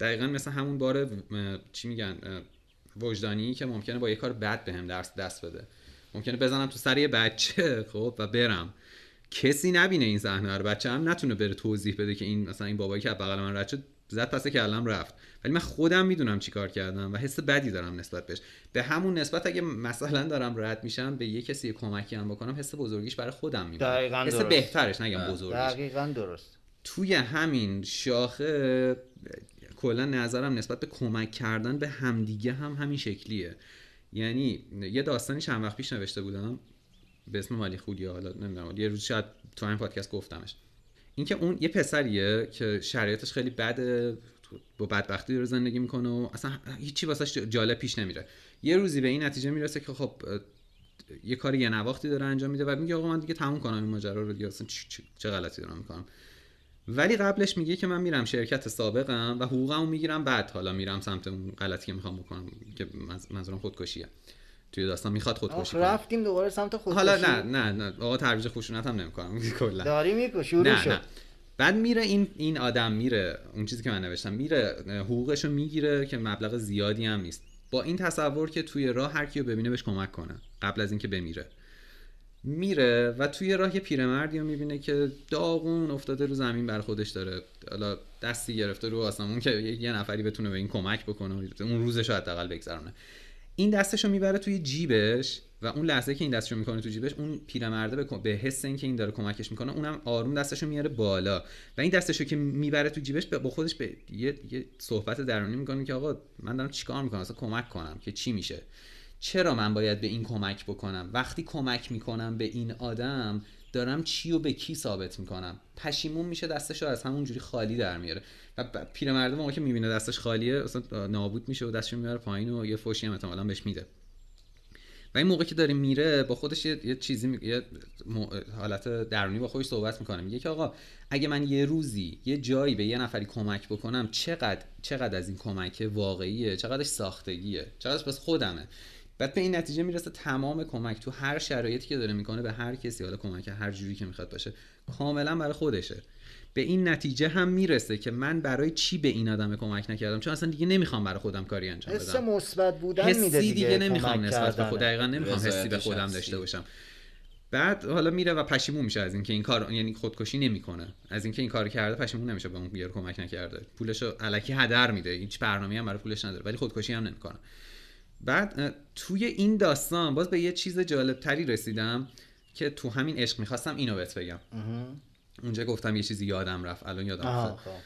دقیقا مثل همون بار چی میگن وجدانی که ممکنه با یه کار بد بهم درس دست بده. ممکنه بزنم تو سر یه بچه خب و برم. کسی نبینه این صحنه رو. بچه هم نتونه بره توضیح بده که این مثلا این بابایی که بغل من رد شد زد پس کلم رفت. ولی من خودم می‌دونم چی کار کردم و حس بدی دارم نسبت بهش. به همون نسبت اگه مثلا دارم رد میشم به یه کسی کمکی هم بکنم حس بزرگیش برای خودم دقیقاً حس درست. بهترش نگم بزرگیش. دقیقا درست. توی همین شاخه کلا نظرم نسبت به کمک کردن به همدیگه هم همین شکلیه. یعنی یه داستانی چند وقت پیش نوشته بودم. به اسم مالی خودیا حالا نمی‌دونم یه روز شاید تو این پادکست گفتمش. اینکه اون یه پسریه که شرایطش خیلی بده با بدبختی داره زندگی می‌کنه و اصلا هیچی واسش جالب پیش نمیره. یه روزی به این نتیجه می‌رسه که خب یه کاری یه نواختی داره انجام میده و میگه آقا من دیگه تموم کنم این ماجرا رو دیگه اصلا چه, غلطی دارم می‌کنم؟ ولی قبلش میگه که من میرم شرکت سابقم و حقوقمو می‌گیرم بعد حالا میرم سمت اون غلطی که می‌خوام بکنم که منظ- منظورم خودکشیه. توی داستان می‌خواد خودکشی کنه. رفتیم دوباره سمت خودکشی. حالا نه نه نه. آقا ترویج خشونت هم نمی‌کنم. [LAUGHS] کلا. داری میکن شروع نه شد. نه. بعد میره این این آدم میره اون چیزی که من نوشتم میره حقوقش رو می‌گیره که مبلغ زیادی هم نیست. با این تصور که توی راه هر کیو ببینه بهش کمک کنه قبل از اینکه بمیره. میره و توی راه یه پیرمردی رو می‌بینه که داغون افتاده رو زمین بر خودش داره. حالا دستی گرفته رو آسمون که یه یه نفری بتونه به این کمک بکنه اون روزش رو حداقل بگذرونه. این دستشو می‌بره توی جیبش و اون لحظه که این دستشو می‌کنه تو جیبش اون پیرمرده به, حس اینکه این داره کمکش می‌کنه اونم آروم دستشو میاره بالا. و این دستشو که می‌بره تو جیبش با خودش به یه, یه صحبت درونی می‌کنه که آقا من دارم چیکار می‌کنم؟ اصلا کمک کنم که چی میشه؟ چرا من باید به این کمک بکنم؟ وقتی کمک می‌کنم به این آدم دارم چی و به کی ثابت می‌کنم. پشیمون میشه دستشو از همون جوری خالی در میاره. و پیرمرده موقعی که می‌بینه دستش خالیه اصلا نابود میشه و دستشو میاره پایین و یه فوشی هم احتمالاً بهش میده. و این موقع که داره میره با خودش یه, یه چیزی می- یه حالت درونی با خودش صحبت می‌کنه. میگه که آقا اگه من یه روزی یه جایی به یه نفری کمک بکنم چقدر چقدر از این کمک واقعیه؟ چقدرش ساختگیه؟ چقدرش بس خودمه؟ بعد به این نتیجه می‌رسه تمام کمک تو هر شرایطی که داره می‌کنه به هر کسی حالا کمک هر جوری که می‌خواد باشه کاملا برای خودشه. به این نتیجه هم می‌رسه که من برای چی به این آدم کمک نکردم؟ چون اصلا دیگه نمی‌خوام برای خودم کاری انجام حس بدم. مثبت بودن حسی میده دیگه, دیگه, نمی‌خوام نسبت به. خود دقیقا نمی‌خوام حسی به خودم شخصی. داشته باشم. بعد حالا میره و پشیمون میشه از اینکه این کار یعنی خودکشی نمی‌کنه. از اینکه این کار کرده پشیمون نمیشه به اون بیار کمک نکرده. پولشو الکی هدر میده. هیچ برنامه‌ای هم برای پولش نداره. ولی خودکشی هم نمی‌کنه. بعد توی این داستان باز به یه چیز جالب تری رسیدم که تو همین عشق می‌خواستم اینو بهت بگم. اونجا گفتم یه چیزی یادم رفت الان یادم افتاد خب.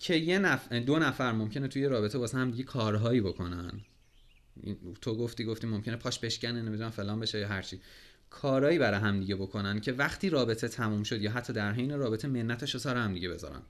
که یه نف... دو نفر ممکنه توی رابطه واسه هم دیگه کارهایی بکنن. تو گفتی گفتی ممکنه پاش بشکنه نمی‌دونم فلان بشه یا هرچی کارهایی برای هم دیگه بکنن که وقتی رابطه تموم شد یا حتی در حین رابطه منتش رو سر هم دیگه بذارن.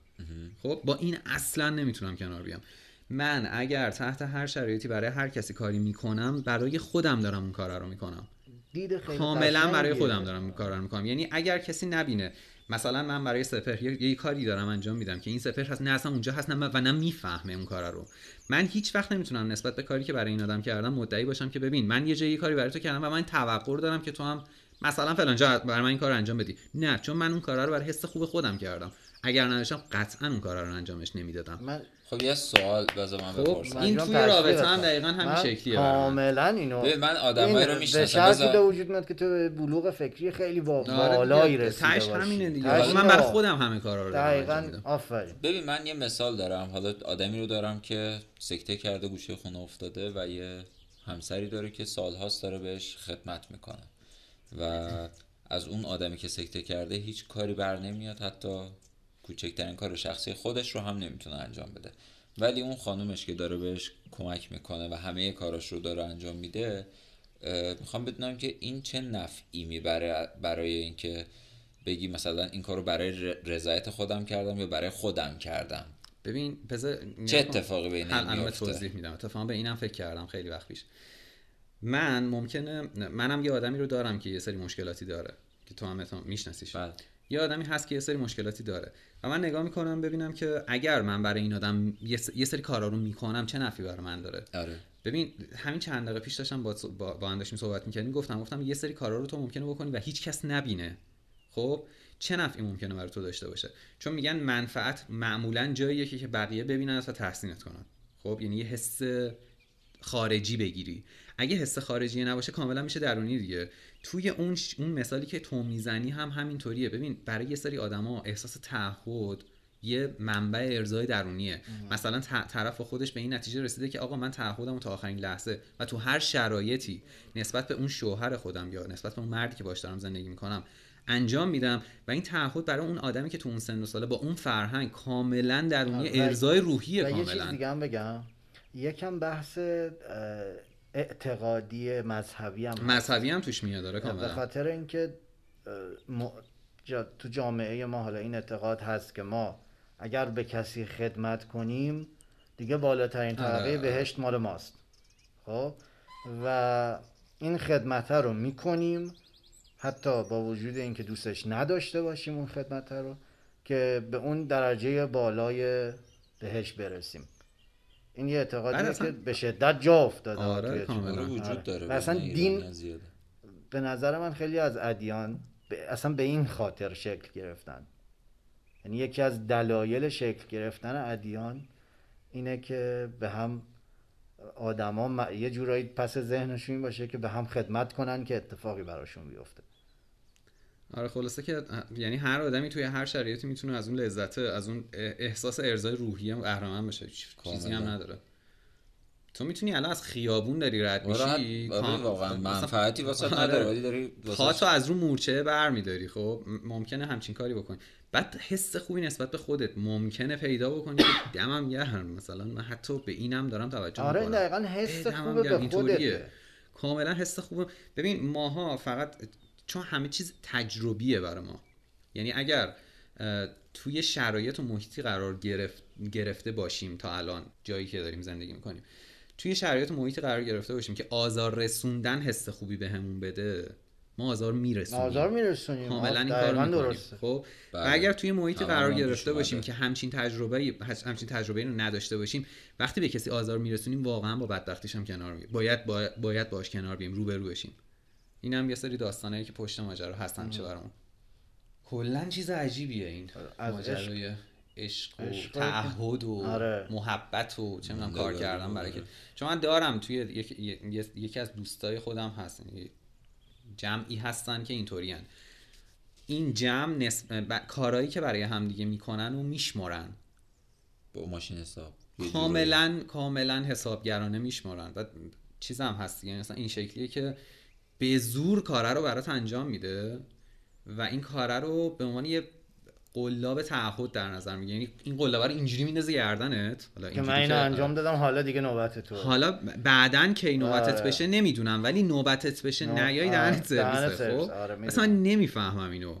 خب با این اصلا نمی‌تونم کنار بیام. من اگر تحت هر شرایطی برای هر کسی کاری می‌کنم برای خودم دارم اون کار رو می‌کنم. دید خیلی کاملا برای. خودم دارم این کار رو می‌کنم. یعنی اگر کسی نبینه مثلا من برای سپر یه, یه کاری دارم انجام میدم که این سپر هست نه اصلا اونجا هست نه و نه می‌فهمه اون کار رو. من هیچ وقت نمی‌تونم نسبت به کاری که برای این آدم کردم مدعی باشم که ببین من یه جایی کاری برای تو کردم و من توقع دارم که تو هم مثلا فلان جا برای من این کار رو انجام بدی. نه چون من اون کار رو برای حس خوب خودم کردم. اگر نداشتم قطعا اون کار رو انجامش نمی‌دادم من خب یه سوال بذار من خب بپرسم این توی رابطه هم. دقیقا همین شکلیه. کاملا اینو ببین، من آدمایی رو می‌شناسم. بذار- به وجود میاد که تو به بلوغ فکری خیلی با آره بالایی رسیده تهش باشی. همینه دیگه من برای اینه. خودم همه کارا رو دقیقا آفرین ببین من یه مثال دارم حالا آدمی رو دارم که سکته کرده گوشه خونه افتاده و یه همسری داره که سالهاست داره بهش خدمت می‌کنه و از اون آدمی که سکته کرده هیچ کاری بر نمیاد حتی کوچکترین کار شخصی خودش رو هم نمی‌تونه انجام بده. ولی اون خانومش که داره بهش کمک می‌کنه و همه کاراش رو داره انجام میده می‌خوام بدونم که این چه نفعی می‌بره برای اینکه بگی مثلا این کارو برای ر- رضایت خودم کردم یا برای خودم کردم؟ ببین بذار چه اتفاقی بین این میفته؟ توضیح میدم. اتفاقا به اینم فکر کردم خیلی وقت پیش. من ممکنه منم یه آدمی رو دارم که یه سری مشکلاتی داره. که تو هم میشناسیش. بله. یه آدمی هست که یه سری مشکلاتی داره. و من نگاه می‌کنم ببینم که اگر من برای این آدم یه سری کارا رو می‌کنم چه نفعی برای من داره؟ آره. ببین همین چند دقیقه پیش داشتم با با, با هم داشتیم صحبت می‌کردیم گفتم گفتم یه سری کارا رو تو ممکنه بکنی و هیچ کس نبینه. خب؟ چه نفعی ممکنه برای تو داشته باشه؟ چون میگن منفعت معمولا جاییه که بقیه ببینن و تحسینت کنن. خب؟ یعنی یه حس خارجی بگیری. اگه حس خارجی نباشه کاملا میشه درونی دیگه. توی اون ش... اون مثالی که تو می‌زنی هم همینطوریه. ببین برای یه سری آدما احساس تعهد یه منبع ارزای درونیه. مثلا ط- طرف خودش به این نتیجه رسیده که آقا من تعهدم تا آخرین لحظه و تو هر شرایطی نسبت به اون شوهر خودم یا نسبت به اون مردی که باش دارم زندگی می‌کنم انجام میدم و این تعهد برای اون آدمی که تو اون سن و ساله با اون فرهنگ کاملا درونی و- ارزای روحیه و یه چیز کاملا. دیگه هم بگم. یکم بحث اعتقادی مذهبی هم. مذهبی هم توش میاد داره به کاملا خاطر اینکه تو جامعه ما حالا این اعتقاد هست که ما اگر به کسی خدمت کنیم دیگه بالاترین طبقه آره. بهشت مال ماست. خب؟ و این خدمت رو می‌کنیم. حتی با وجود اینکه دوستش نداشته باشیم اون خدمت رو که به اون درجه بالای بهشت برسیم. این یه اعتقادیه اصلا- که به شدت جا افتاده آره، کاملا. آره آره. وجود داره و اصلا بین دین-. به نظر من خیلی از ادیان به- اصلا به این خاطر شکل گرفتن یعنی یکی از دلایل شکل گرفتن ادیان اینه که به هم آدما م- یه جورایی پس ذهنشون این باشه که به هم خدمت کنن که اتفاقی براشون بیفته آره خلاصه که یعنی هر آدمی توی هر شرایطی می‌تونه از اون لذت از اون احساس ارزای روحی هم قهرمان بشه. چیزی هم. نداره. تو می‌تونی الان از خیابون داری رد میشی؟ آره آره، کام- واقعا منفعتی واسه آره. نداره ولی داری پاتو واسه از رو مورچه بر میداری خب؟ ممکنه همچین کاری بکنی. بعد حس خوبی نسبت به خودت ممکنه پیدا بکنی. که دمم گرم. مثلا من حتی به اینم دارم توجه آره این می‌کنم. دقیقا حس خوبه به. خودته. کاملا حس خوبه. ببین ماها فقط چون همه چیز تجربیه برای ما. یعنی اگر توی شرایط و محیطی قرار گرفت گرفته باشیم تا الان جایی که داریم زندگی می‌کنیم توی شرایط و محیطی قرار گرفته باشیم که آزار رسوندن حس خوبی بهمون بده ما آزار میرسونیم. آزار میرسونیم. کاملا این می‌کنیم. درسته. خب؟ و بله. اگر توی محیطی قرار گرفته باشیم. که همچین تجربه همچین تجربه رو نداشته باشیم وقتی به کسی آزار میرسونیم واقعا با بدبختیش هم کنار می باید باید, باید باش کنار بیم رو به رو بشیم. این هم یه سری داستانایی که پشت ماجرا هست همیشه برامون. کلا چیز عجیبیه این ماجرای عشق و تعهد و آره. محبت و چه می‌دونم کار کردن برای بله. که چون من دارم توی یک- یک- یکی از دوستای خودم هست جمعی هستن که اینطوری این جمع نسب... ب- کارهایی که برای همدیگه می‌کنن و میشمارن با ماشین حساب. کاملا کاملا حسابگرانه میشمارن و چیز هم هست یعنی مثلا این شکلیه که به زور کاره رو برات انجام میده و این کاره رو به عنوان یه قلاب تعهد در نظر می‌گیره یعنی این قلاب رو اینجوری میندازه گردنت. حالا که من اینو انجام دادم حالا دیگه نوبت تو. حالا بعدا کی نوبتت آره. بشه نمی‌دونم ولی نوبتت بشه نو- نیای آره، دهنت سرویسه سرویس، خب؟ آره،. اصلا نمی‌فهمم اینو.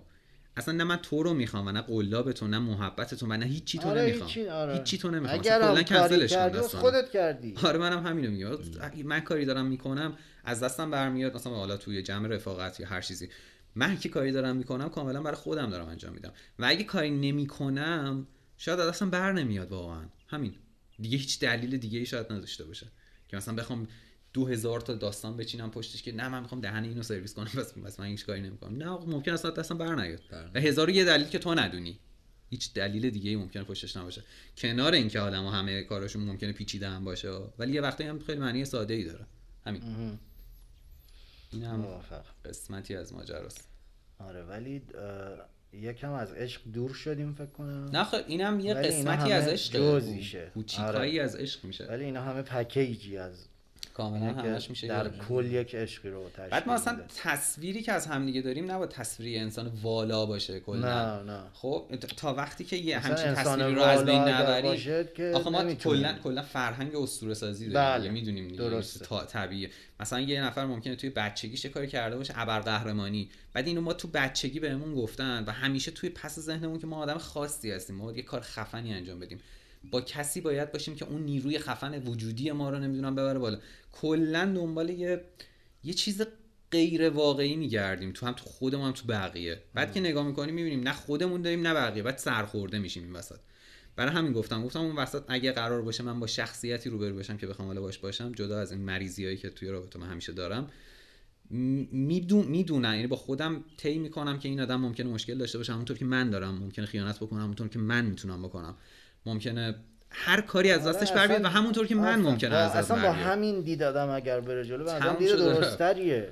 اصلا نه من تو رو می‌خوام و نه قلاب تو نه محبت تو و نه هیچی تو آره نمی‌خوام. هیچی آره. هیچی تو نمی‌خوام. اگر کلا کنسلش کن کردی. خودت کردی. آره منم همینو میگم. من کاری دارم می‌کنم. از دستم برمیاد مثلا حالا توی جمع رفاقت یا هر چیزی. من که کاری دارم می‌کنم کاملا برای خودم دارم انجام میدم. و اگه کاری نمی‌کنم شاید از دستم بر نمیاد واقعا. همین. دیگه هیچ دلیل دیگه ای شاید نداشته باشه. که مثلا بخوام دو هزار تا داستان بچینم پشتش که نه من می‌خوام دهن اینو سرویس کنم بس بس من هیچ کاری نمی‌کنم. نه ممکن است دستم بر نیاد و هزار و یه دلیل که تو ندونی. هیچ دلیل دیگه ای ممکنه پشتش نباشه. کنار اینکه آدم همه کاراشون ممکنه پیچیده هم باشه ولی یه وقتی هم خیلی معنی ساده ای داره. همین. این هم موافق قسمتی از ماجراست آره ولی یکم از عشق دور شدیم فکر کنم نه خب اینم یه قسمتی از عشق جزئیشه. کوچیکایی آره. از عشق میشه ولی اینا همه پکیجی از کاملا همش میشه در کل یک عشقی رو تشکیل بعد ما اصلا میده. تصویری که از همدیگه داریم نباید تصویری انسان والا باشه کلا. نه نه. خب تا وقتی که یه همچین تصویری رو از بین نبری آخه ما. کلا کلا فرهنگ اسطوره سازی بله، داریم دیگه می‌دونیم دیگه. درسته. تا طبیعیه. مثلا یه نفر ممکنه توی بچگیش یه کاری کرده باشه ابرقهرمانی. بعد اینو ما تو بچگی بهمون گفتن و همیشه توی پس ذهنمون که ما آدم خاصی هستیم ما یه کار خفنی انجام بدیم. با کسی باید باشیم که اون نیروی خفن وجودی ما رو نمی‌دونم ببره بالا. کلا دنبال یه یه چیز غیر واقعی میگردیم. تو هم تو خودمون هم تو بقیه. بعد که نگاه می‌کنیم می‌بینیم نه خودمون داریم نه بقیه. بعد سرخورده میشیم این وسط. برای همین گفتم. گفتم اون وسط اگه قرار باشه من با شخصیتی روبرو باشم که بخوام حالا باش باشم جدا از این مریضیایی که توی رابطه من همیشه دارم میدون می‌دونم یعنی با خودم طی می‌کنم که این آدم ممکنه مشکل داشته باشه. همونطور که من دارم ممکنه خیانت بکنم. همونطور که من می‌تونم بکنم. ممکنه هر کاری از دستش آره، بر بیاد و همونطور که من. ممکنه از دست اصلا با. همین دید آدم اگر بره جلو تموم دید. درستریه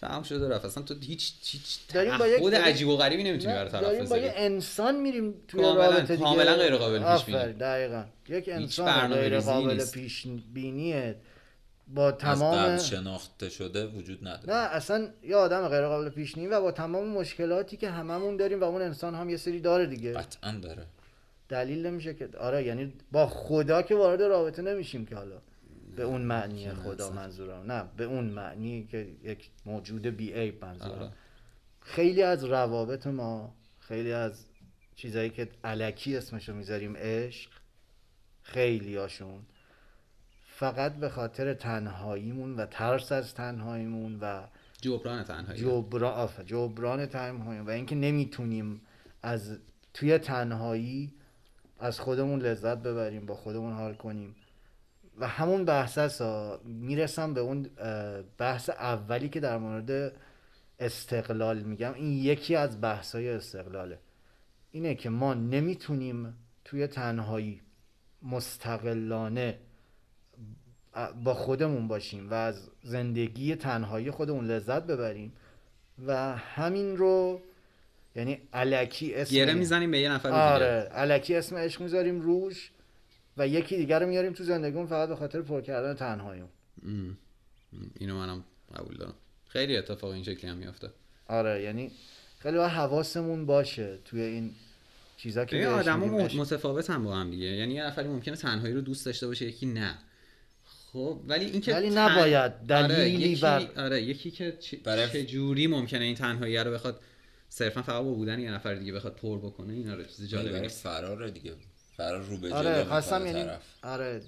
تمام شده رفت اصلا تو هیچ هیچ داریم با یک- عجیب و غریبی نمی‌تونی برای طرف داریم با یه انسان میریم توی کاملا- رابطه دیگه کاملا غیر قابل پیش بینی. دقیقاً یک انسان غیر قابل. پیش بینیه با از تمام قبل شناخته شده وجود نداره نه اصلا یه آدم غیر قابل پیش بینی و با تمام مشکلاتی که هممون داریم و اون انسان هم یه سری داره دیگه قطعا داره دلیل نمیشه که آره یعنی با خدا که وارد رابطه نمیشیم که حالا. به اون معنی خدا منظورم. نه به اون معنی که یک موجود بی عیب منظورم. آره. خیلی از روابط ما خیلی از چیزایی که علکی اسمشو می‌ذاریم عشق خیلی هاشون فقط به خاطر تنهاییمون و ترس از تنهاییمون و جبران تنهایی. جبران آفر جبران تنهایی. و اینکه نمی‌تونیم از توی تنهایی از خودمون لذت ببریم با خودمون حال کنیم. و همون بحث است. می‌رسم به اون بحث اولی که در مورد استقلال میگم. این یکی از بحث های استقلاله. اینه که ما نمی‌تونیم توی تنهایی مستقلانه با خودمون باشیم و از زندگی تنهایی خودمون لذت ببریم. و همین رو یعنی علکی اسم گره می‌زنیم به یه نفر دیگه. آره علکی اسم عشق می‌ذاریم روش و یکی دیگر رو میاریم تو زندگیمون فقط به خاطر پر کردن تنهاییمون. اینو منم قبول دارم. خیلی اتفاق این شکلی هم میافته. آره یعنی خیلی باید حواسمون باشه توی این چیزا که عشق. متفاوت هم با هم دیگه. یعنی یه نفری ممکنه تنهایی رو دوست داشته باشه یکی نه. خب ولی اینکه ولی تن- نباید آره دلیلی یکی بر- آره یکی که چ... برای- چه جوری ممکنه این تنهایی رو بخواد صرفا فقط با بودن یه نفر دیگه بخواد پر بکنه این آره چیز نیست. فرار دیگه. فرار رو به جلو آره خواستم یعنی طرف. آره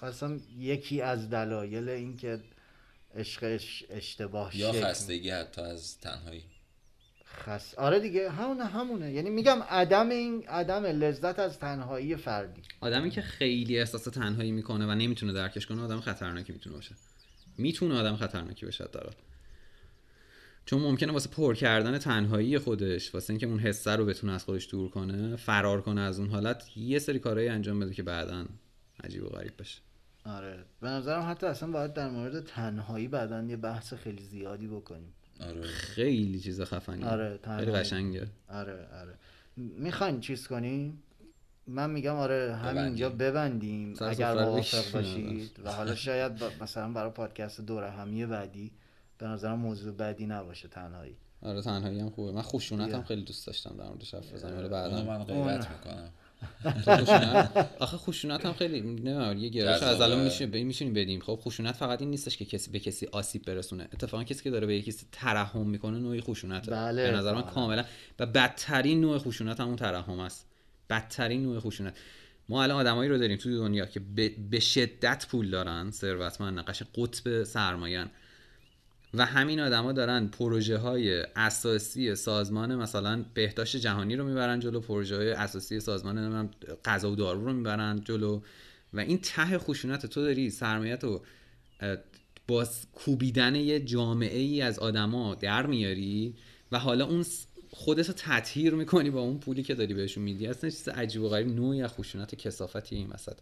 خواستم یکی از دلایل این که عشقش اشتباه یا شکل خستگی حتی از تنهایی. خس... آره دیگه همونه همونه. یعنی میگم عدم این عدم لذت از تنهایی فردی. آدمی که خیلی احساس تنهایی می‌کنه و نمی‌تونه درکش کنه آدم خطرناکی می‌تونه باشه. می‌تونه آدم خطرناکی باشه داره چون ممکنه واسه پر کردن تنهایی خودش واسه اینکه اون حسه رو بتونه از خودش دور کنه فرار کنه از اون حالت یه سری کارهایی انجام بده که بعدا عجیب و غریب بشه. آره. به نظرم حتی اصلا باید در مورد تنهایی بعدا یه بحث خیلی زیادی بکنیم. آره. خیلی چیز خفنی. آره، خیلی. قشنگه. آره آره. می‌خواین چیز کنیم؟ من میگم آره همینجا ببندیم. اگر موافق. باشید. و حالا شاید مثلا برای پادکست دور همی بعدی به نظرم موضوع بعدی نباشه تنهایی. آره تنهایی هم خوبه. من خشونت هم. خیلی دوست داشتم در موردش حرف ولی اونو بعدا. من غیرت می‌کنم. [LAUGHS] آخه خشونت هم خیلی نمی‌دونم یه گرایش از. الان میشه میشونیم بدیم. خب خشونت فقط این نیستش که کسی به کسی آسیب برسونه. اتفاقا کسی که داره به کسی ترحم می‌کنه نوعی خشونته. بله، به نظر من بله. کاملا و بدترین نوع خشونت همون ترحم است. بدترین نوع خشونت. ما الان آدمایی رو داریم توی دنیا که به, به شدت پول دارن ثروتمند نقش قطب سرمایه و همین آدما دارن پروژه های اساسی سازمان مثلا بهداشت جهانی رو می‌برن جلو پروژه های اساسی سازمان غذا و دارو رو می‌برن جلو. و این ته خشونت تو داری سرمایت رو با کوبیدن یه جامعه ای از آدما در میاری و حالا اون خودت رو تطهیر می‌کنی با اون پولی که داری بهشون میدی. اصلا چیز عجیب و غریب نوعی از خشونت کسافتی این وسط.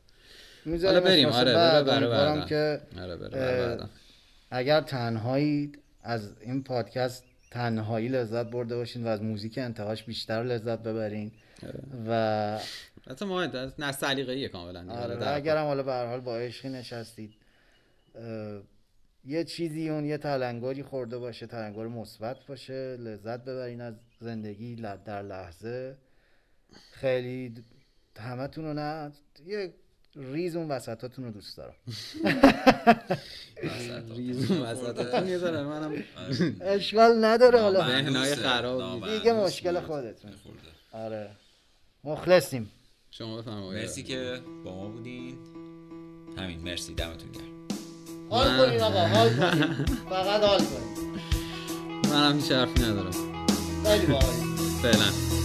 حالا بریم. آره امیدوارم بعدا که اگر تنهایی از این پادکست تنهایی لذت برده باشین و از موزیک انتهاش بیشتر لذت ببرین و حتی ما نه سلیقه‌ایه کاملا. آره اگرم حالا به هر حال با عشقی نشستید یه چیزی اون یه تلنگری خورده باشه تلنگر مثبت باشه لذت ببرین از زندگی در لحظه. خیلی همتون رو نه یه ریز اون وسطاتون رو دوست دارم. ریزون وسطتون یه ذره منم اشکال نداره حالا ذهنای خراب دیگه مشکل. خودتون. آره. مخلصیم. شما بفرمایید. مرسی که با ما بودین. همین مرسی. دمتون گرم. حال کنین آقا حال کنین. فقط حال کنین. منم هیچ حرفی ندارم. خیلی باحالی فعلا.